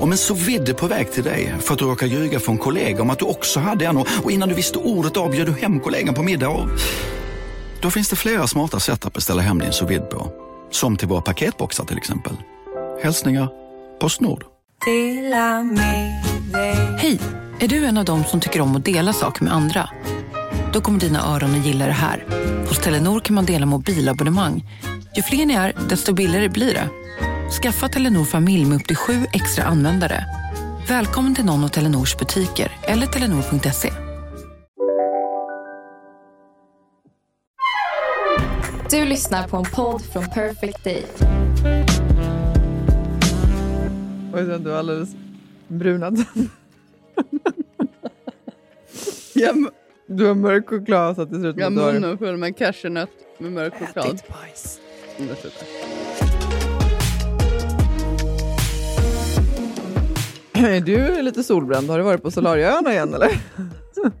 Om en så vidde på väg till dig för att du råkar ljuga från kollega om att du också hade en och innan du visste ordet av du hem kollegan på middag och... Då finns det flera smarta sätt att beställa hem din sous på. Som till våra paketboxar till exempel. Hälsningar Postnord. Hej! Är du en av dem som tycker om att dela saker med andra? Då kommer dina öron att gilla det här. Hos Telenor kan man dela mobilabonnemang. Ju fler ni är, desto billigare blir det. Skaffa Telenor familj med upp till sju extra användare. Välkommen till någon av Telenors butiker eller telenor.se. Du lyssnar på en podd från Perfect Day. Oj, du är alldeles brunad. Du har mörk choklad så att det ser ut Jag som att du har... munnen full med cashewnöt med mörk choklad. Mm, sluta. Är du lite solbränd? Har du varit på Solarieöarna igen eller?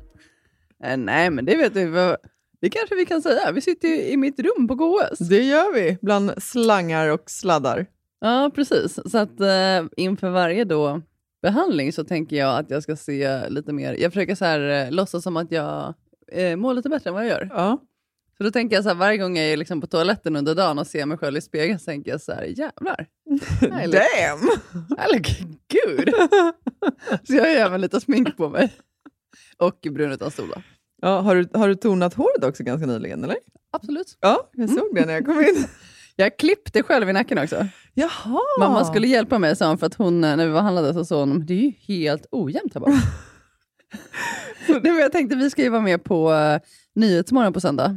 Eh, nej, men det vet du. Det kanske vi kan säga. Vi sitter ju i mitt rum på KS. Det gör vi, bland slangar och sladdar. Ja, precis. Så att eh, inför varje då behandling så tänker jag att jag ska se lite mer. Jag försöker så här, eh, låtsas som att jag eh, mår lite bättre än vad jag gör. Ja. Så då tänker jag så här, varje gång jag är liksom på toaletten under dagen och ser mig själv i spegeln så tänker jag så här, jävlar. Look, Damn! I look good. så jag gör även lite smink på mig. Och brun utan stol. Ja, har, du, har du tonat håret också ganska nyligen eller? Absolut. Ja, jag såg det när jag kom in. Jag klippte själv i nacken också. Jaha! Mamma skulle hjälpa mig, sa hon, för att hon, eh, när vi var handlade så sa hon, det är ju helt ojämnt här bak. Så jag tänkte, vi ska ju vara med på uh, Nyhetsmorgon på söndag.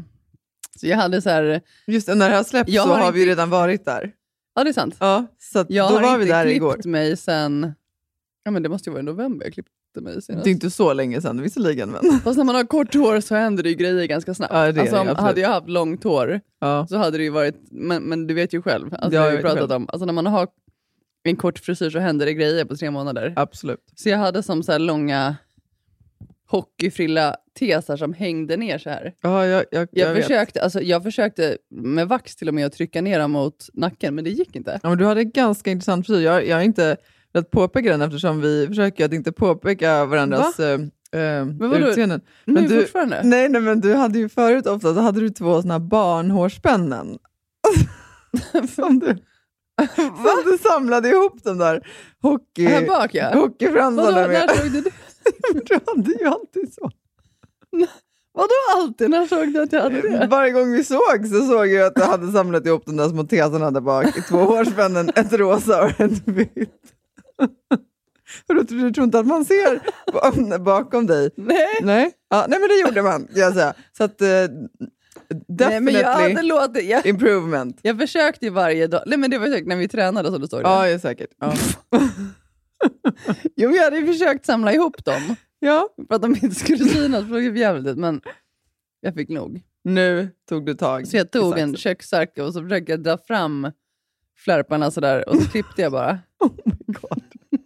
Så jag hade så här, Just det, när det har släppts Jag så har har vi inte- redan varit där. ja det är sant. Ja, så Jag då har var vi inte där klippt igår. mig sen, ja men det måste ju vara i november jag klippte mig senast. Det är inte så länge sedan visserligen. Men... Fast när man har kort hår så händer det ju grejer ganska snabbt. Ja, det alltså, det, om, hade jag haft långt hår Ja. så hade det ju varit, men, men du vet ju själv, alltså, vi har vet pratat själv. om, alltså när man har en kort frisyr så händer det grejer på tre månader. Absolut. Så jag hade som så här långa hockeyfrilla tesar som hängde ner så här. Ja, jag, jag, Jag, jag försökte, alltså, jag försökte med vax till och med att trycka ner dem mot nacken, men det gick inte. Ja, men du hade ganska intressant frisyr. Jag, jag har inte velat påpeka den eftersom vi försöker att inte påpeka varandras eh, eh, vadå? utseenden. Men du, fortfarande? nej, nej, men du hade ju förut ofta så hade du två såna barnhårspännen. som, du, som du samlade ihop de där hockey, Här bak ja. Hockeyfransarna när med. såg du det? du hade ju alltid så. Vadå alltid? När såg du att jag hade det? Varje gång vi såg så såg jag att du hade samlat ihop de där små tesarna där bak. i Två hårspännen, ett rosa och ett vitt. Tror du tror inte att man ser ba- bakom dig? Nej. Nej, ja, nej men det gjorde man jag säga. Så att uh, Nej, definitely men jag hade låtit... Jag, improvement. jag försökte ju varje dag. Nej, men det var säkert när vi tränade som du såg det. Ja säkert. Ja. Jo, jag hade ju försökt samla ihop dem ja, för att de inte skulle synas. för Det för jävligt men jag fick nog. nu tog du tag Så jag tog en köksark och så försökte jag dra fram flärparna sådär och så klippte jag bara. Oh my God.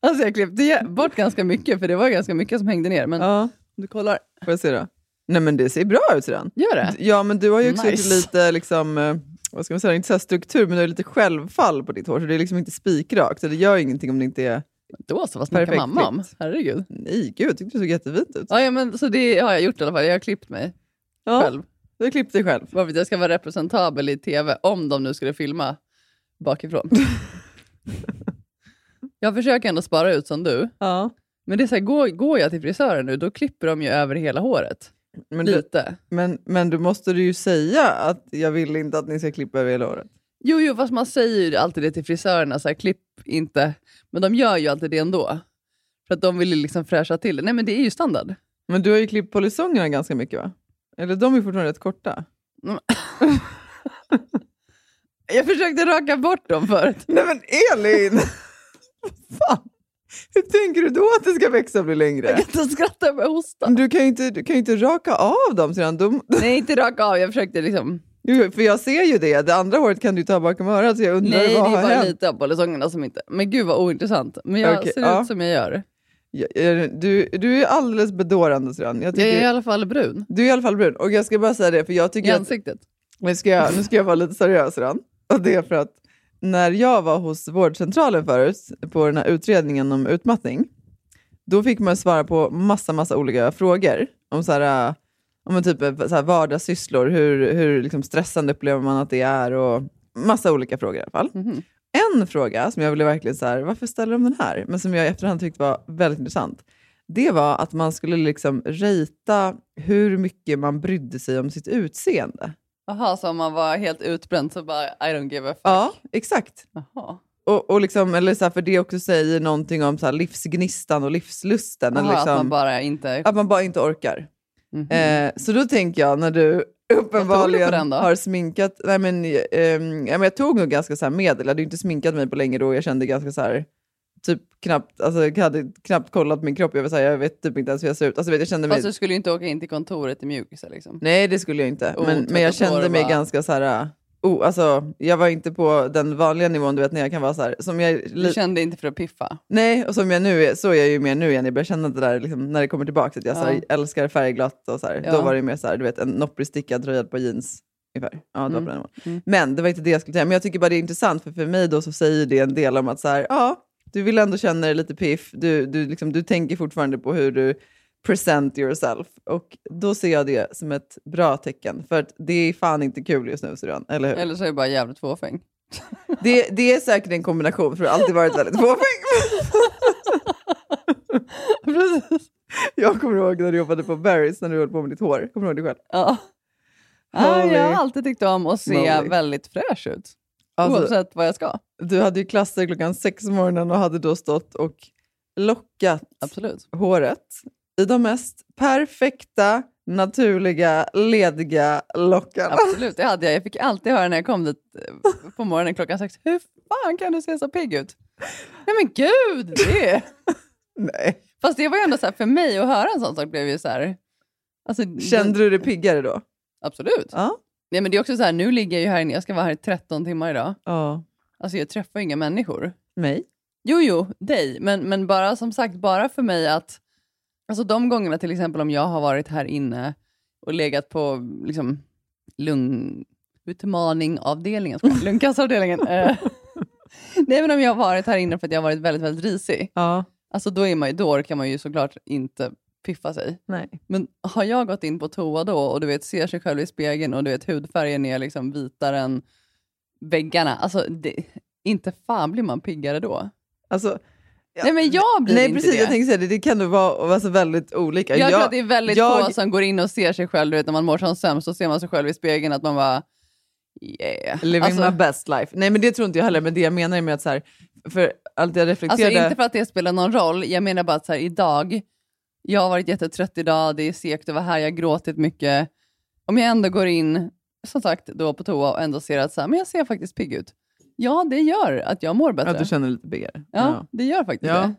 Alltså jag klippte bort ganska mycket för det var ganska mycket som hängde ner. Men Ja, om du kollar, får jag se då? Nej men det ser bra ut sedan. gör det? Ja, men du har ju också Nice. lite liksom, eh, vad ska man säga, inte så struktur, men du har lite självfall på ditt hår, så det är liksom inte spikrakt, så det gör ingenting om det inte är... Då så, vad snackar mamma om? Herregud. Nej, gud, jag tyckte det såg jättefint ut. Ja, ja, men, så det har jag gjort i alla fall. Jag har klippt mig Ja, själv. du har klippt dig själv. Bara för att jag ska vara representabel i tv, om de nu skulle filma bakifrån. jag försöker ändå spara ut som du. Ja. Men det är så här, går, går jag till frisören nu, då klipper de ju över hela håret. Men, du, Lite. men, men du måste du ju säga att jag vill inte att ni ska klippa över hela håret. Jo, jo, fast man säger ju alltid det till frisörerna, så här, klipp inte. Men de gör ju alltid det ändå. För att de vill ju liksom fräscha till det. Nej, men det är ju standard. Men du har ju klippt polisongerna ganska mycket va? Eller de är fortfarande rätt korta. Jag försökte raka bort dem förut. Nej men Elin! Fan. Hur tänker du då att det ska växa och bli Jag längre? kan inte skratta, jag börjar hosta. Du kan ju inte, du kan inte raka av dem sedan. De, Nej, inte raka av. Jag försökte liksom... Jo, för jag ser ju det. Det andra håret kan du ta bakom örat, så jag undrar Nej, det är vad bara hänt? lite av polisongerna som inte... Men gud vad ointressant. Men jag Okej, ser ja. ut som jag gör. Du, du är alldeles bedårande Sran. Jag Jag tycker, är i alla fall brun. Du är i alla fall brun. Och jag ska bara säga det, för jag I tycker att... ansiktet. Nu ska jag, nu ska jag vara lite seriös Sran. Och det är för att när jag var hos vårdcentralen förut, på den här utredningen om utmattning, då fick man svara på massa, massa olika frågor. Om så här, äh, om typ av så här vardagssysslor, hur, hur liksom stressande upplever man att det är och massa olika frågor i alla fall. Mhm. En fråga som jag ville verkligen så här, varför ställer de den här? Men som jag i efterhand tyckte var väldigt intressant. Det var att man skulle liksom rita hur mycket man brydde sig om sitt utseende. Jaha, så om man var helt utbränd så bara I don't give a fuck. Ja, exakt. Jaha. Och, och liksom, eller så här, för det också säger någonting om så här livsgnistan och livslusten. eller Jaha, liksom, att man bara inte... att man bara inte orkar. Mhm. Eh, så då tänker jag, när du uppenbarligen har sminkat... Nej, men, ehm, ja, men jag tog nog ganska så här medel. Jag hade ju inte sminkat mig på länge då. Jag kände ganska så här... Knappt, alltså, jag hade knappt kollat min kropp. Jag, vill säga, jag vet typ inte ens hur jag ser ut. Alltså, vet, jag kände mig... Fast du skulle ju inte åka in till kontoret i mjukisar liksom. Nej, det skulle jag inte. Oh, men, men jag kände mig bara. ganska så här... Oh, alltså, jag var inte på den vanliga nivån, du vet när jag kan vara så här... Som jag, Du kände inte för att piffa. Nej, och som jag nu är, så är jag ju mer nu igen. Jag börjar känna det där liksom, när det kommer tillbaka, att jag Ja. så här, älskar färgglatt och så här. Ja. Då var det mer så här, du vet, en nopprig stickad tröja på jeans. Ungefär. Ja, det var Mm. på den. Mm. Men det var inte det jag skulle säga. Men jag tycker bara det är intressant, för för mig då så säger det en del om att så här, ja, du vill ändå känna dig lite piff. Du, du, liksom, du tänker fortfarande på hur du present yourself. Och då ser jag det som ett bra tecken. För att det är fan inte kul just nu, syrran. Eller hur? Eller så är det bara jävligt fåfäng. Det, det är säkert en kombination, för det har alltid varit väldigt fåfäng. Precis. Jag kommer ihåg när du jobbade på Barry's när du höll på med ditt hår. Kommer du ihåg det själv? Ja. Holy jag har alltid tyckt om att se moly. väldigt fräsch ut. Alltså, Oavsett vad jag ska. du hade ju klasser klockan sex på morgonen och hade då stått och lockat Absolut. håret i de mest perfekta, naturliga, lediga lockarna. Absolut, det hade jag. Jag fick alltid höra när jag kom dit eh, på morgonen klockan sex. Hur fan kan du se så pigg ut? Nej men gud! Det. Nej. Fast det var ju ändå så här, för mig att höra en sån sak blev ju så här... Alltså, Kände du dig piggare då? Absolut. Ja. Nej, men det är också så här, nu ligger jag ju här inne, jag ska vara här i 13 timmar idag. Ja. Alltså jag träffar inga människor. Mig? Jo, jo, dig. Men, men bara som sagt, bara för mig att... Alltså de gångerna till exempel om jag har varit här inne och legat på liksom lungutmaningavdelningen, lungcanceravdelningen. eh, Nej men om jag har varit här inne för att jag har varit väldigt, väldigt risig. Ja. Alltså då, är man, ju- då orkar man ju såklart inte piffa sig. Nej. Men har jag gått in på toa då och du vet ser sig själv i spegeln och du vet hudfärgen är liksom vitare än väggarna. Alltså det, inte fan blir man piggare då. Alltså, ja. Nej men jag blir Nej inte precis, det. jag tänkte säga det. Det kan nog vara alltså, väldigt olika. jag tror att det är väldigt jag- få som går in och ser sig själv, du vet när man mår som sämst så ser man sig själv i spegeln att man bara yeah. Living Alltså, my best life. Nej men det tror inte jag heller, men det jag menar är med att så här, för allt jag alltså reflekterade... inte för att det spelar någon roll, jag menar bara att så här, idag, jag har varit jättetrött idag, det är segt att vara här, jag har gråtit mycket. Om jag ändå går in, som sagt, då på toa och ändå ser att så här, men jag ser faktiskt pigg ut. Ja, det gör att jag mår bättre. Att du känner dig lite piggare. ja, det gör faktiskt Ja. det.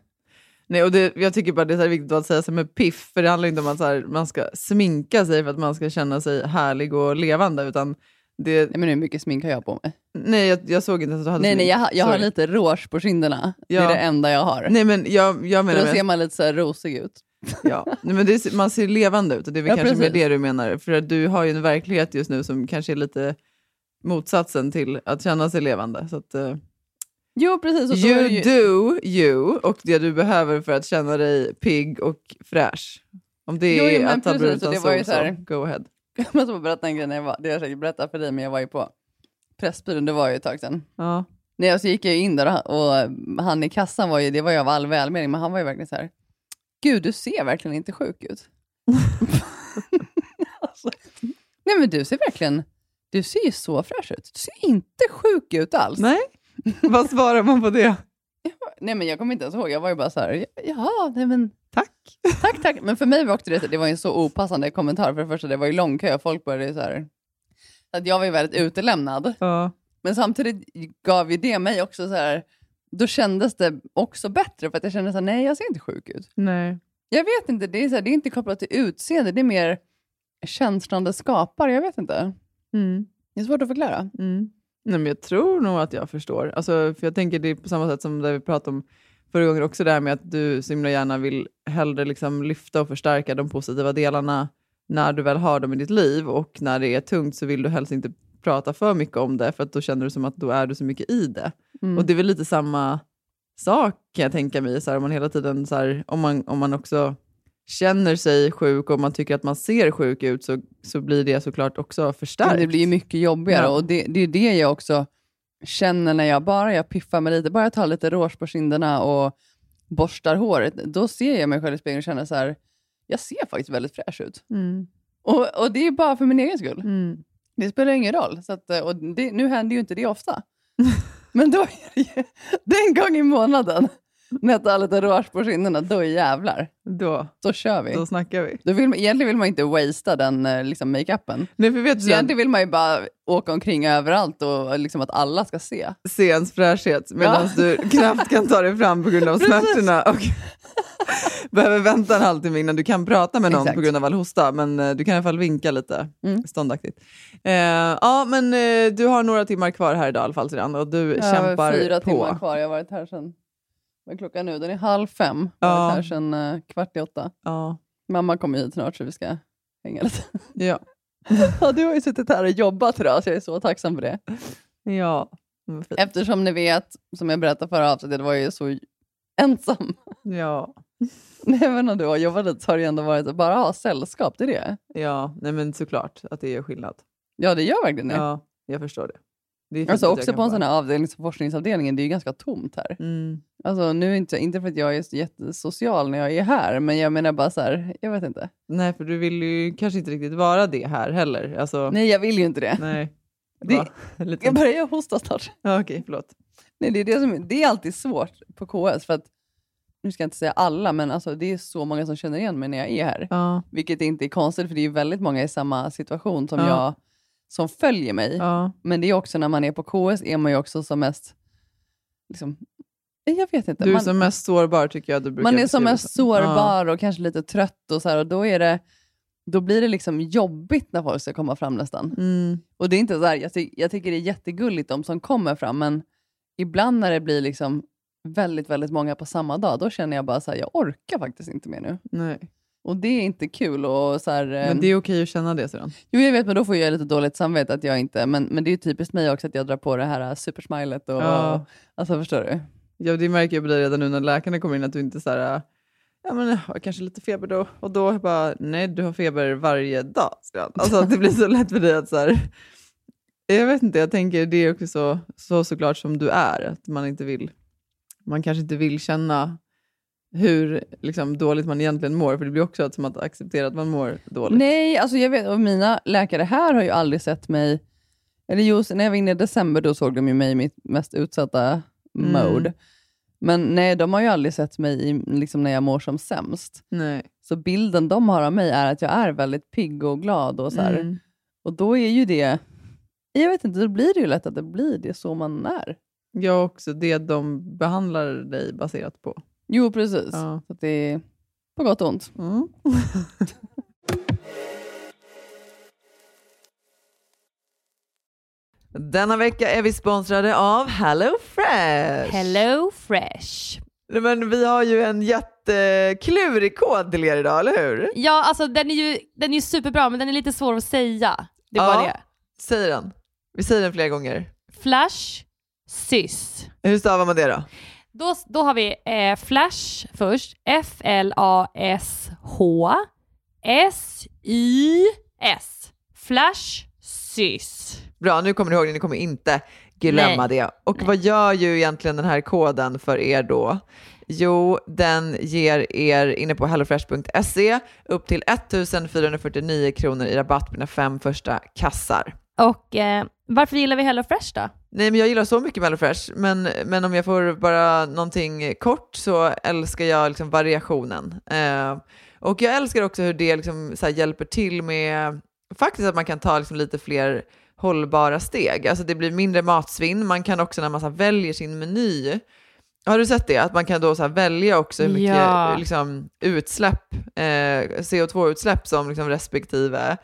Nej, och det, jag tycker bara det är viktigt att säga så här med piff, för det handlar inte om att så här, man ska sminka sig för att man ska känna sig härlig och levande, utan det... Nej, men hur mycket smink har jag på mig? Nej, jag, jag såg inte att du hade Nej, smink. nej, jag, har- jag har lite rouge på kinderna. Det Ja. är det enda jag har. Nej, men jag, jag För menar... då med- ser man lite så här rosig ut. Ja, nej, men det, man ser levande ut och det är väl Ja, kanske mer det du menar. För att du har ju en verklighet just nu som kanske är lite motsatsen till att känna sig levande. Så att, eh, Jo, precis. Och you ju, do you och det du behöver för att känna dig pigg och fräsch. Om det Jo, jo, är men att ta och utan det var ju sol, så här- go ahead. Jag måste bara berätta en grej. När jag var, det jag säkert berättat för dig, men jag var ju på Pressbyrån, det var ju ett tag sedan. Ja. Nej, och så gick jag in där och han i kassan var ju, det var ju av all välmening, men han var ju verkligen så här, gud du ser verkligen inte sjuk ut. alltså, nej men du ser verkligen, du ser ju så fräsch ut. Du ser inte sjuk ut alls. Nej, vad svarar man på det? Nej men jag kommer inte ens ihåg, jag var ju bara så här, jaha, nej men Tack. tack, tack. Men för mig var också det, det var en så opassande kommentar. För det första, det var ju lång kö folk började så här, att jag var ju väldigt utelämnad. Ja. Men samtidigt gav ju det mig också så här, då kändes det också bättre för att jag kände så här, nej jag ser inte sjuk ut. Nej. Jag vet inte, det är, så här, det är inte kopplat till utseende, det är mer känslan det skapar, jag vet inte. Mm. Det är svårt att förklara. Mm. Nej, men jag tror nog att jag förstår. Alltså, för jag tänker det är på samma sätt som det vi pratade om förra gången också, det här med att du så himla gärna vill hellre liksom lyfta och förstärka de positiva delarna när du väl har dem i ditt liv och när det är tungt så vill du helst inte prata för mycket om det, för att då känner du som att då är du så mycket i det. Mm. Och det är väl lite samma sak kan jag tänka mig, så här, om man hela tiden, så här, om, man, om man också känner sig sjuk och man tycker att man ser sjuk ut så, så blir det såklart också Men förstärkt. det blir ju mycket jobbigare Ja. och det, det är det jag också känner när jag bara jag piffar mig lite, bara jag tar lite rouge på kinderna och borstar håret, då ser jag mig själv i spegeln och känner så här, jag ser faktiskt väldigt fräsch ut. Mm. Och, och det är bara för min egen skull. Mm. Det spelar ingen roll. Så att, och det, nu händer ju inte det ofta. Men då är det ju, den gång i månaden när jag tar lite rouge på kinderna, då jävlar. Då, Då kör vi. då snackar vi. Då vill man, egentligen vill man inte wastea den eh, liksom, makeupen. Nej, för vet du, egentligen vill man ju bara åka omkring överallt och liksom att alla ska se. se ens fräschhet medan du knappt kan ta dig fram på grund av smärtorna och behöver vänta en halvtimme innan du kan prata med någon Exakt. på grund av all hosta. Men eh, du kan i alla fall vinka lite Mm. ståndaktigt. Eh, ja, men eh, du har några timmar kvar här idag i alla fall och du Jag har kämpar fyra på. timmar kvar. Jag har varit här sedan, vad är klockan nu? Den är halv fem. Jag har Ja. varit här sedan eh, kvart i åtta. Ja. Mamma kommer hit snart så vi ska hänga lite. Ja. ja, du har ju suttit här och jobbat idag så jag är så tacksam för det. ja. Fint. Eftersom ni vet, som jag berättade förra avsnittet, var jag ju så ensam. Ja. Även om du har jobbat lite så har det ju ändå varit att bara ha sällskap, det är det. ja, nej men såklart att det gör skillnad. Ja, det gör verkligen det. Ja, jag förstår det. Alltså också på en sån här avdelning som forskningsavdelningen, det är ju ganska tomt här. Mm. Alltså nu inte, inte för att jag är jättesocial när jag är här, men jag menar bara så här, jag vet inte. Nej, för du vill ju kanske inte riktigt vara det här heller. Alltså, Nej, jag vill ju inte det. nej. Det-? Lite... Jag börjar hosta snart. Ja, Okej, förlåt. Nej, det, är det, som, det är alltid svårt på KS, för att, nu ska jag inte säga alla, men alltså, det är så många som känner igen mig när jag är här. Ja. Vilket inte är konstigt, för det är väldigt många i samma situation som Ja. jag, som följer mig. Ja. Men det är också när man är på KS är man ju också som mest, liksom, jag vet inte. Du är man, som mest sårbar tycker jag du brukar man är som mest sårbar och kanske lite trött och så här, och då är det då blir det liksom jobbigt när folk ska komma fram nästan. Ja. Mm. Och det är inte så här, jag, ty- jag tycker det är jättegulligt de som kommer fram, men ibland när det blir liksom väldigt, väldigt många på samma dag, då känner jag bara så här, jag orkar faktiskt inte mer nu. Nej. Och det är inte kul. Och så här, Men ehm, det är okej att känna det sedan. Jo, jag vet, men då får jag lite dåligt samvete att jag inte... Men, men det är ju typiskt mig också att jag drar på det här äh, supersmilet. Och, Ja. Alltså, förstår du? Ja, det märker jag på dig redan nu när läkarna kommer in att du inte så här, ja men jag har kanske lite feber då. Och då bara, nej du har feber varje dag. Alltså det blir så lätt för dig att så här, jag vet inte, jag tänker det är också så, så såklart som du är. Att man inte vill, man kanske inte vill känna hur liksom, dåligt man egentligen mår, för det blir också som att acceptera att man mår dåligt. Nej, alltså jag vet, och mina läkare här har ju aldrig sett mig... Eller just när jag var inne i december, då såg de ju mig i mitt mest utsatta Mm. mode. Men nej, de har ju aldrig sett mig i, liksom när jag mår som sämst. Nej. Så bilden de har av mig är att jag är väldigt pigg och glad. Och, så. Mm. och då är ju det... Jag vet inte, då blir det ju lätt att det blir det så man är. Jag också det de behandlar dig baserat på. Jo, precis. Ja. Så att det är på gott och ont. Mm. Denna vecka är vi sponsrade av HelloFresh. Hello Fresh. Men vi har ju en jätteklurig kod till er idag, eller hur? Ja, alltså den är ju den är ju superbra, men den är lite svår att säga. Det är Ja. bara det. Säg den. Vi säger den flera gånger. Flash, sys. Hur stavar man det då? Då, då har vi eh, Flash först. F-L-A-S-H S-Y-S. Flash, sys. Bra, nu kommer ni ihåg det. Ni kommer inte glömma det. Och vad gör ju egentligen den här koden för er då? Jo, den ger er inne på hellofresh.se upp till 1449 kronor i rabatt på dina fem första kassar. Och eh, varför gillar vi Hello Fresh då? Nej, men jag gillar så mycket HelloFresh, men, men om jag får bara någonting kort så älskar jag liksom variationen. Eh, och jag älskar också hur det liksom här hjälper till med faktiskt att man kan ta liksom lite fler hållbara steg. Alltså det blir mindre matsvinn, man kan också när man så här väljer sin meny har du sett det? Att man kan då så här välja också hur mycket Ja. liksom, utsläpp, eh, CO2-utsläpp som liksom respektive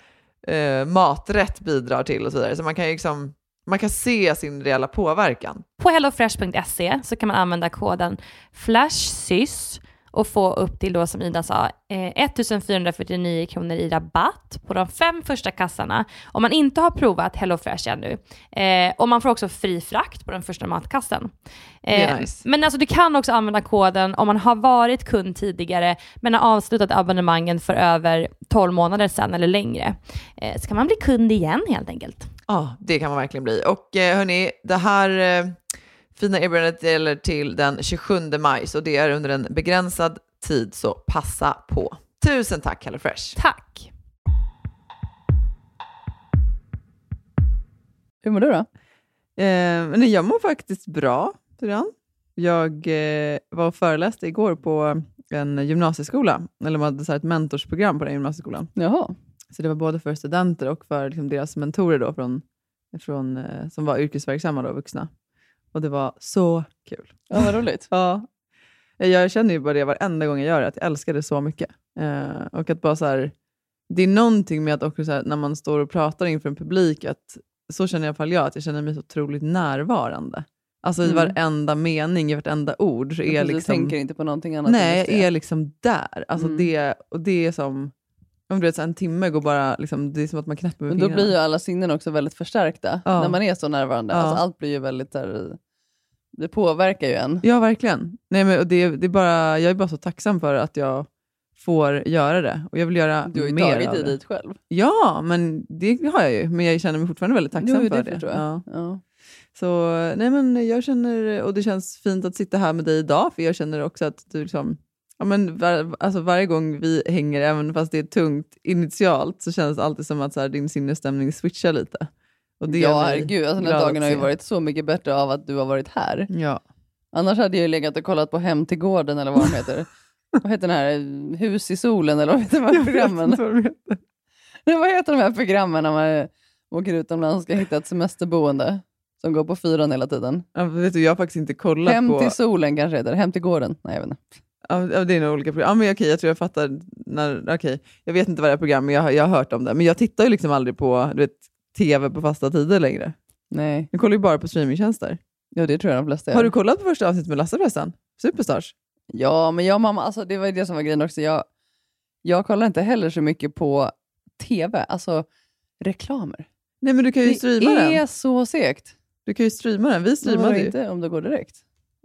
eh, maträtt bidrar till och så vidare. Så man kan ju liksom, man kan se sin reella påverkan. På hellofresh.se så kan man använda koden FLASHSYS och få upp till då som Ida sa eh, 1449 kronor i rabatt på de fem första kassarna om man inte har provat HelloFresh ännu. Eh, och man får också fri frakt på den första matkassen. Eh, nice. Men alltså du kan också använda koden om man har varit kund tidigare men har avslutat abonnemangen för över 12 månader sedan eller längre. Eh, så kan man bli kund igen helt enkelt. Ja, det kan man verkligen bli. Och eh, hörni, det här eh, fina erbjudandet gäller till den 27 maj, så det är under en begränsad tid, så passa på. Tusen tack HelloFresh. Tack! Hur mår du då? Eh, men jag mår faktiskt bra, Tyrian. Jag eh, var och föreläste igår på en gymnasieskola, eller man hade så här ett mentorsprogram på den gymnasieskolan. Jaha. Så det var både för studenter och för liksom, deras mentorer då, från, från, eh, som var yrkesverksamma, då, vuxna. Och det var så kul. Ja, vad roligt. Ja. Jag känner ju bara det varenda gång jag gör det, att jag älskar det så mycket. Eh, och att bara så här, det är någonting med att också så här, när man står och pratar inför en publik, att så känner i alla fall jag, att jag känner mig så otroligt närvarande. Alltså i Mm. varenda mening, i vartenda ord så är jag liksom... tänker inte på någonting annat Nej, jag är liksom där. Alltså Mm. det, och det är som... Om du vet, så en timme går bara... Liksom, det är som att man knäpper med Men då fingrarna. blir ju alla sinnen också väldigt förstärkta Ja. när man är så närvarande. Ja. Alltså, allt blir ju väldigt där, det påverkar ju en. Ja, verkligen. Nej, men, det, det är bara, jag är bara så tacksam för att jag får göra det. Och jag vill göra Du har ju mer tagit dig det. dit själv. Ja, men det har jag ju. Men jag känner mig fortfarande väldigt tacksam Jo, för det det. Ja. Ja. Så nej, men jag känner, och det känns fint att sitta här med dig idag, för jag känner också att du liksom, ja, men var, alltså varje gång vi hänger, även fast det är tungt initialt, så känns det alltid som att så här, din sinnesstämning switchar lite. Och det Ja, herregud. Alltså, den här dagen har ju varit så mycket bättre av att du har varit här. Ja. Annars hade jag ju legat och kollat på Hem till gården eller vad de heter. vad heter den här? Hus i solen eller vad heter de här Jag vet programmen? inte vad de heter. Nej, vad heter de här programmen när man åker utomlands och ska hitta ett semesterboende? Som går på fyran hela tiden. Ja, vet du, jag har faktiskt inte kollat Hem på... till solen kanske heter Hem till gården. Nej, jag vet inte. Ja, ja, det är nog olika program. Ja, men okej, jag tror jag fattar. När, okej. Jag vet inte vad det är program, men jag, jag har hört om det. Men jag tittar ju liksom aldrig på du vet, tv på fasta tider längre. Nej, Jag kollar ju bara på streamingtjänster. jo, det tror jag de flesta gör. Har du kollat på första avsnittet med Lasse förresten? Superstars? Ja, men jag och mamma, alltså, det var ju det som var grejen också. Jag, jag kollar inte heller så mycket på tv, alltså reklamer. Nej, men du kan ju streama det är den. så segt. Du kan ju streama den. Vi streamade ju. inte om det går direkt.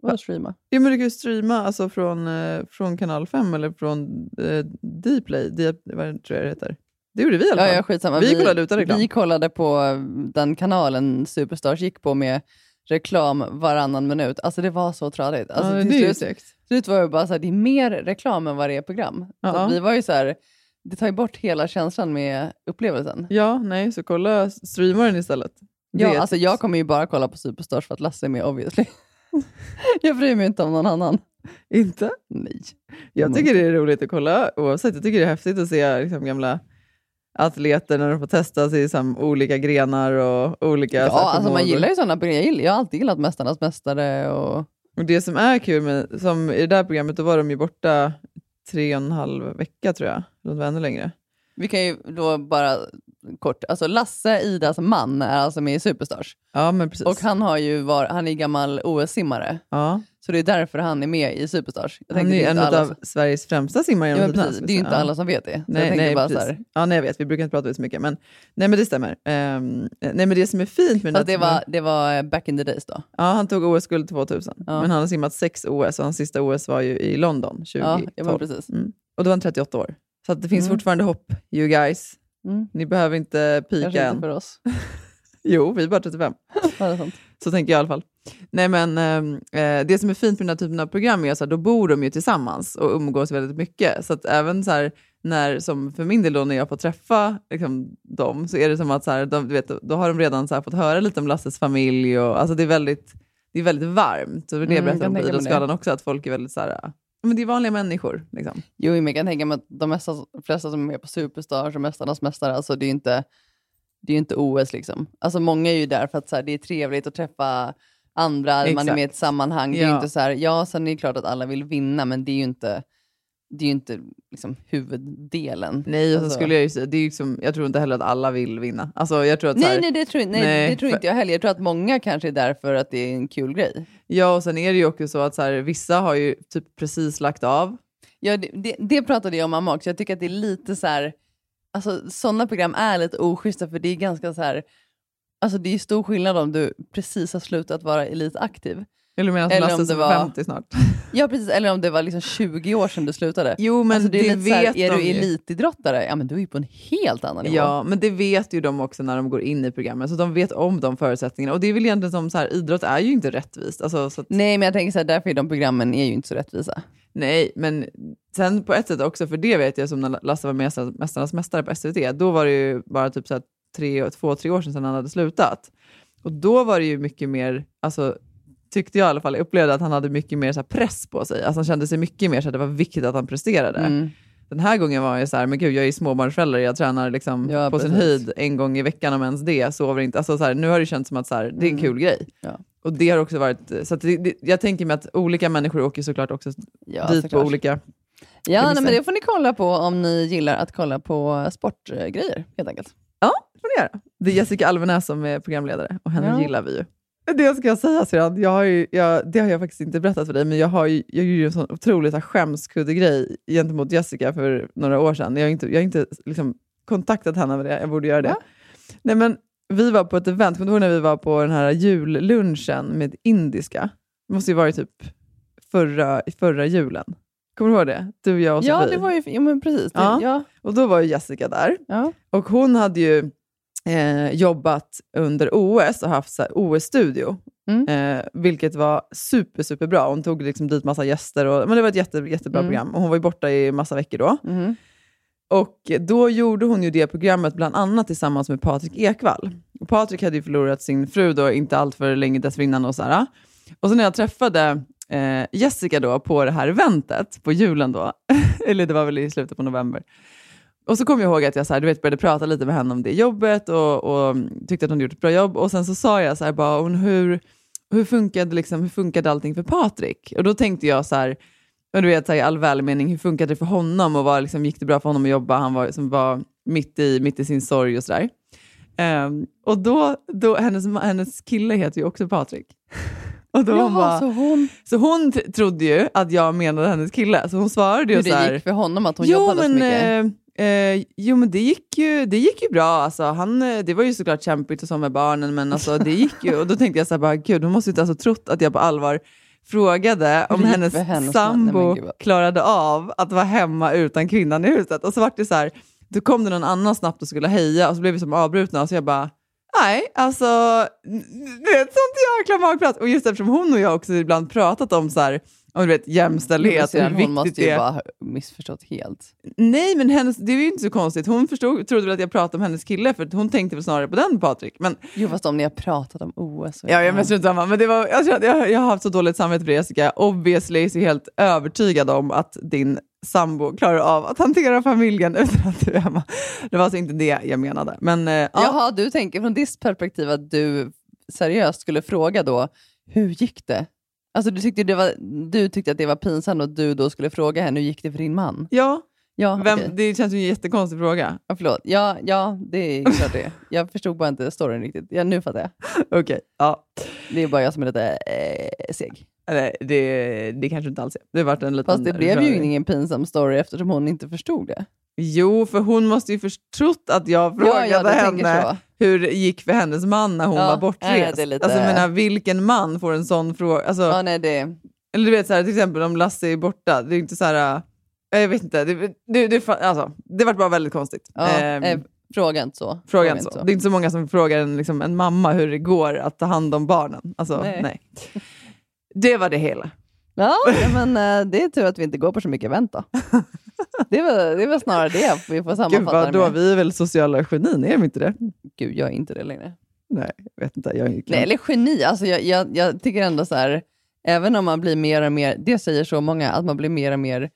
Vad streama? Ja, men du kan ju streama alltså, från, eh, från kanal 5 eller från eh, Dplay. D, vad tror jag det heter. Det gjorde vi i alla Ja, fall. ja, skitsamma. Vi kollade utan reklam. Vi kollade på eh, den kanalen Superstars gick på med reklam varannan minut. Alltså det var så tradigt. Alltså, ja, till det slut, till slut var det bara så här, det är mer reklam än vad det är program. Så Ja. att vi var ju så här, det tar ju bort hela känslan med upplevelsen. Ja, nej, så kolla, streama den istället. Ja, alltså jag kommer ju bara kolla på Superstars för att Lasse är med obviously. jag bryr mig inte om någon annan. Inte? Nej. Jag tycker det är roligt att kolla oavsett. Jag tycker det är häftigt att se liksom, gamla atleter när de får testa sig i liksom, olika grenar och olika så här, Ja, alltså man gillar ju sådana program. Jag, jag har alltid gillat Mästarnas Mästare och Och det som är kul med, som i det där programmet, då var de ju borta tre och en halv vecka tror jag. Det var ännu längre. Vi kan ju då bara kort, alltså Lasse, Idas man, är alltså med i Superstars. Ja, men precis. Och han, har ju var, han är gammal OS-simmare, ja. så det är därför han är med i Superstars. Jag Han är ju en alla av Sveriges främsta simmare Ja, genom men tiderna, det är ju inte alla som vet det. Så jag Nej, nej, bara så här, Ja, nej, jag vet. Vi brukar inte prata så mycket. Men, nej, men det stämmer. Ehm, nej, men det som är fint med Fast det var, det var back in the days då. Ja, han tog OS-guld 2000. Ja. Men han har simmat sex OS och hans sista OS var ju i London 2012. Ja, ja precis. Mm. Och då var han 38 år. Så det finns Mm. fortfarande hopp, you guys. Mm. Ni behöver inte pika än. för oss. Jo, vi är bara 35. Ja, det är sant. Så tänker jag i alla fall. Nej, men ehm, eh, det som är fint med den här typen av program är att då bor de ju tillsammans och umgås väldigt mycket. Så att även så här, när, som för min del då, när jag får träffa liksom, dem, så är det som att så här, de, du vet, då har de redan så här, fått höra lite om Lasses familj. Och, alltså, det, är väldigt, det är väldigt varmt. Och det Mm, berättar de på Idrottsgalan också, att folk är väldigt så här, men det är vanliga människor. Liksom. Jo, men jag kan tänka mig att de mesta, flesta som är med på Superstars och Mästarnas Mästare, alltså det är ju inte, det är inte OS liksom. Alltså många är ju där för att så här, det är trevligt att träffa andra, man är Exakt. med i ett sammanhang. Det är Ja. inte så här, ja sen är det klart att alla vill vinna, men det är ju inte, det är ju inte liksom, huvuddelen. Nej, och så Alltså- skulle jag ju säga, det är ju liksom, jag tror inte heller att alla vill vinna. Alltså, jag tror att, så här, Nej, nej, det tror, nej, nej, det tror inte jag heller. Jag tror att många kanske är där för att det är en kul grej. Ja, och sen är det ju också så att så här, vissa har ju typ precis lagt av. Ja, det, det, det pratade jag om mamma också. Jag tycker att det är lite så här, alltså sådana program är lite oschyssta för det är ganska så här, alltså det är stor skillnad om du precis har slutat vara elitaktiv. Eller menar Eller Lasse om det var- är 50 snart? Ja precis, eller om det var liksom 20 år sedan du slutade. Jo, men alltså, det är, det lite så här, vet är du ju. elitidrottare, ja men du är ju på en helt annan nivå. Ja, men det vet ju de också när de går in i programmet, så de vet om de förutsättningarna. Och det är väl egentligen som så här, idrott är ju inte rättvist. Alltså, så att, Nej men jag tänker så här, därför är de programmen är ju inte så rättvisa. nej, men sen på ett sätt också, för det vet jag som när Lasse var Mästarnas Mästarnas Mästare på SVT, då var det ju bara typ så här tre, två, tre år sedan han hade slutat. Och då var det ju mycket mer, alltså, tyckte jag i alla fall, jag upplevde att han hade mycket mer så press på sig. Alltså han kände sig mycket mer så att det var viktigt att han presterade. Mm. Den här gången var jag så här, men gud jag är småbarnsförälder, jag tränar liksom Ja, på sin precis. höjd en gång i veckan om ens det, sover inte. Alltså så här, nu har det känts som att så här, det är en Mm. kul grej. Ja. Och det har också varit, så det, det, jag tänker mig att olika människor åker såklart också Ja, dit såklart. på olika... Ja, nej, men det får ni kolla på om ni gillar att kolla på sportgrejer helt enkelt. Ja, det får ni göra. Det är Jessica Alvenäs som är programledare och henne Ja. gillar vi ju. Det ska jag säga sedan, jag har ju, jag, det har jag faktiskt inte berättat för dig, men jag, har ju, jag gjorde en sån otroligt så skämskudde-grej gentemot Jessica för några år sedan. Jag har inte, jag har inte liksom kontaktat henne med det, jag borde göra det. Va? Nej, men vi var på ett event, kommer du ihåg när vi var på den här jullunchen med indiska? Det måste ju varit typ förra, förra julen. Kommer du ihåg det? Du, jag och Ja, Sofie. det var ju, ja men precis. Det, Ja. ja. Och då var ju Jessica där. Ja. Och hon hade ju eh, jobbat under OS och haft OS-studio. Mm. Eh, vilket var super, super bra. Hon tog liksom dit massa gäster. Och, men det var ett jätte, jättebra Mm. program. Och hon var ju borta i massa veckor då. Mhm. Och då gjorde hon ju det programmet bland annat tillsammans med Patrik Ekwall. Och Patrik hade ju förlorat sin fru då inte allt för länge dessförinnan. Och, så här. och så när jag träffade eh, Jessica då på det här eventet, på julen då, eller det var väl i slutet på november, och så kom jag ihåg att jag så här, du vet, började prata lite med henne om det jobbet och, och tyckte att hon gjort ett bra jobb. Och sen så sa jag så här, bara, hon, hur, hur, funkade liksom, hur funkade allting för Patrik? Och då tänkte jag så här, och du vet, så här, i all välmening, hur funkade det för honom och vad, liksom, gick det bra för honom att jobba? Han var, som var mitt i, mitt i sin sorg och sådär. Ehm, och då, då hennes, hennes kille heter ju också Patrik. Och då hon Jaha, bara, så hon, så hon trodde ju att jag menade hennes kille, så hon svarade ju hur så det här, gick för honom att hon jo, jobbade så men, mycket. eh, eh, jo, men det gick ju, det gick ju bra. Alltså, han, eh, det var ju såklart kämpigt och så med barnen, men alltså, det gick ju. Och då tänkte jag så här, bara, gud, hon måste ju inte ha så trott att jag på allvar frågade om det hennes, hennes? Nej, sambo vad- klarade av att vara hemma utan kvinnan i huset. Och så var det så här, då kom det någon annan snabbt och skulle heja och så blev vi som avbrutna. Och så jag bara, nej, alltså, n- du vet, sånt jäkla magplats. Och just eftersom hon och jag också ibland pratat om så här, om du vet, jämställdhet, hur hon måste ju det bara missförstått helt. Nej, men hennes, det är ju inte så konstigt. Hon förstod, trodde väl att jag pratade om hennes kille, för hon tänkte väl snarare på den Patrik. Men, Jo, fast om ni har pratat om OS. ja, jag, men, strunt samma. men det var, jag, jag, jag har haft så dåligt samvete för Jessica. Obviously är jag helt övertygad om att din sambo klarar av att hantera familjen utan att du är hemma. Det var alltså inte det jag menade. Men, eh, ja. Jaha, du tänker från ditt perspektiv att du seriöst skulle fråga då, hur gick det? Alltså du tyckte, det var, du tyckte att det var pinsamt och du då skulle fråga henne, hur gick det för din man? ja, Ja, vem, okej. det känns ju en jättekonstig fråga. ja, förlåt. Ja, ja, det är klart det. Jag förstod bara inte storyn riktigt. Ja, nu fattar jag. Okej, ja. Det är bara jag som är lite eh, seg. Eller, det, det kanske inte alls är. Det har varit en liten Fast det blev ju ingen pinsam story eftersom hon inte förstod det. Jo, för hon måste ju förstått att jag frågade ja, tänker henne hur det gick för hennes man när hon Ja, var bortrest. nej, lite- Alltså, menar, vilken man får en sån fråga? Alltså, Ja, nej, det, Eller du vet, så här, till exempel om Lasse är borta, det är inte så här... äh, Jag vet inte, det, det, det, alltså, det vart bara väldigt konstigt. ja, Ehm, eh, fråga inte så. Fråga inte så. Det är inte så många som frågar en, liksom, en mamma hur det går att ta hand om barnen. Alltså, Nej. nej. Det var det hela. Ja, men eh, det är tur att vi inte går på så mycket event då. Det var, det var snarare det vi får Gud, sammanfatta vad det då? med. Vi är väl sociala genin, är vi inte det? Gud, jag är inte det längre. Nej, jag vet inte. Jag är Nej, eller geni, alltså jag, jag, jag tycker ändå så här, även om man blir mer och mer, det säger så många, att man blir mer och mer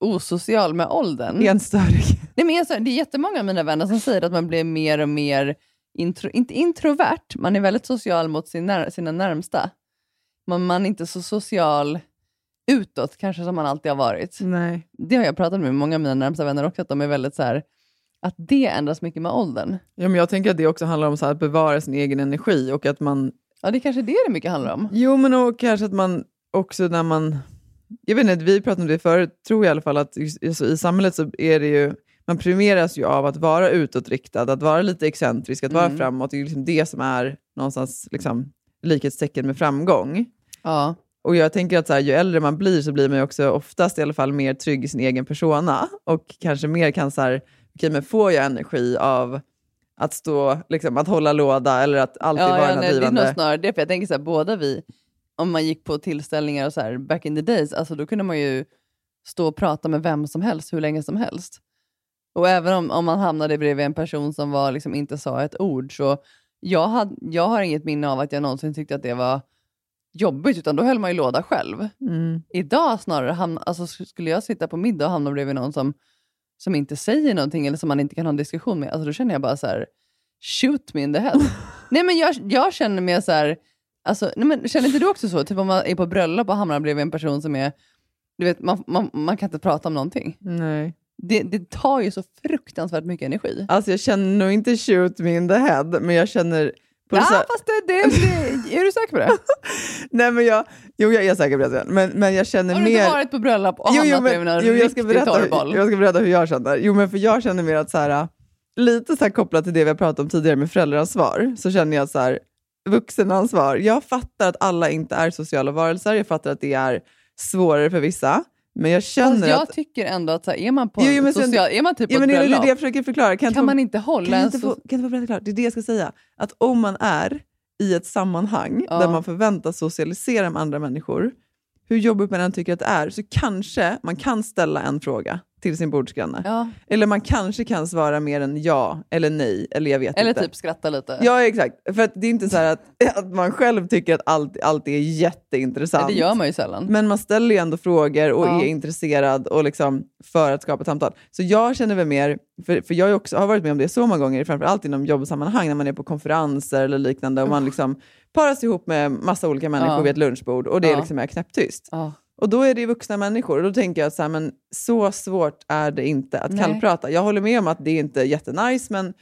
osocial med åldern. enstörig. Nej, men sa- det är jättemånga av mina vänner som säger att man blir mer och mer, intro, inte introvert, man är väldigt social mot sin när, sina närmsta. Men man är inte så social utåt kanske som man alltid har varit. Nej. Det har jag pratat med många av mina närmsta vänner också, att de är väldigt så här, att det ändras mycket med åldern. Ja, men jag tänker att det också handlar om så här, att bevara sin egen energi och att man... Ja, det är kanske det det mycket handlar om. Jo, men och kanske att man också när man... jag vet inte, vi pratade om det förut, tror jag i alla fall att just, alltså, i samhället så är det ju, man premieras ju av att vara utåtriktad, att vara lite excentrisk, att vara Mm. framåt. Det är liksom det som är någonstans liksom, likhetstecken med framgång. Ja. Och jag tänker att så här, ju äldre man blir så blir man ju också oftast i alla fall mer trygg i sin egen persona och kanske mer kan så här, okej men får jag energi av att stå, liksom, att hålla låda eller att alltid Ja, vara ja, den nej, det är nog snarare det, för jag tänker så här, båda vi, om man gick på tillställningar och så här, back in the days, alltså då kunde man ju stå och prata med vem som helst hur länge som helst. Och även om, om man hamnade bredvid en person som var, liksom, inte sa ett ord, så jag, hade, jag har inget minne av att jag någonsin tyckte att det var jobbigt, utan då höll man ju låda själv. Mm. Idag snarare, hamna, alltså, skulle jag sitta på middag och hamna bredvid någon som, som inte säger någonting eller som man inte kan ha en diskussion med, alltså, då känner jag bara så här, shoot me in the head. nej men jag, jag känner mig så här, alltså, nej, men, känner inte du också så? Typ om man är på bröllop och hamnar bredvid en person som är, du vet, man, man, man kan inte prata om någonting. Nej. Det, det tar ju så fruktansvärt mycket energi. Alltså jag känner nog inte shoot me in the head, men jag känner... Ja, så fast det, det, det, är du säker på det? Nej men jag, jo jag är säker på det, men, men jag känner Har du mer... inte varit på bröllop och jo, hamnat jo, men, någon jo, jag, ska berätta, torrboll? jag ska berätta hur jag känner. Jo, men för jag känner mer att så här, lite så här kopplat till det vi har pratat om tidigare med föräldraansvar, så känner jag så här, vuxenansvar, jag fattar att alla inte är sociala varelser, jag fattar att det är svårare för vissa, men jag känner Fast jag att... tycker ändå att så här, är man på Jo, jo, men sen- social, är man typ på men ett det är det bröllop, jag försöker förklara. Kan, kan få- man inte hålla kan en inte få, kan inte få berätta klart? Det är det jag ska säga. Att om man är i ett sammanhang Ja. där man förväntas socialisera med andra människor, hur jobbigt man än tycker att det är, så kanske man kan ställa en fråga till sin bordsgranne. Ja. Eller man kanske kan svara mer än ja eller nej, eller jag vet Eller inte. typ skratta lite. Ja, exakt. För att det är inte så här att, att man själv tycker att allt, allt är jätteintressant. det gör man ju sällan. Men man ställer ju ändå frågor och Ja. är intresserad och liksom för att skapa ett samtal. Så jag känner väl mer, för, för jag också har varit med om det så många gånger, framförallt inom jobbsammanhang, när man är på konferenser eller liknande och man liksom paras ihop med massa olika människor Ja. vid ett lunchbord och det Ja. liksom är knäpptyst. Ja. Och då är det ju vuxna människor och då tänker jag så här, men så svårt är det inte att Nej. kallprata. Jag håller med om att det inte är jättenice, men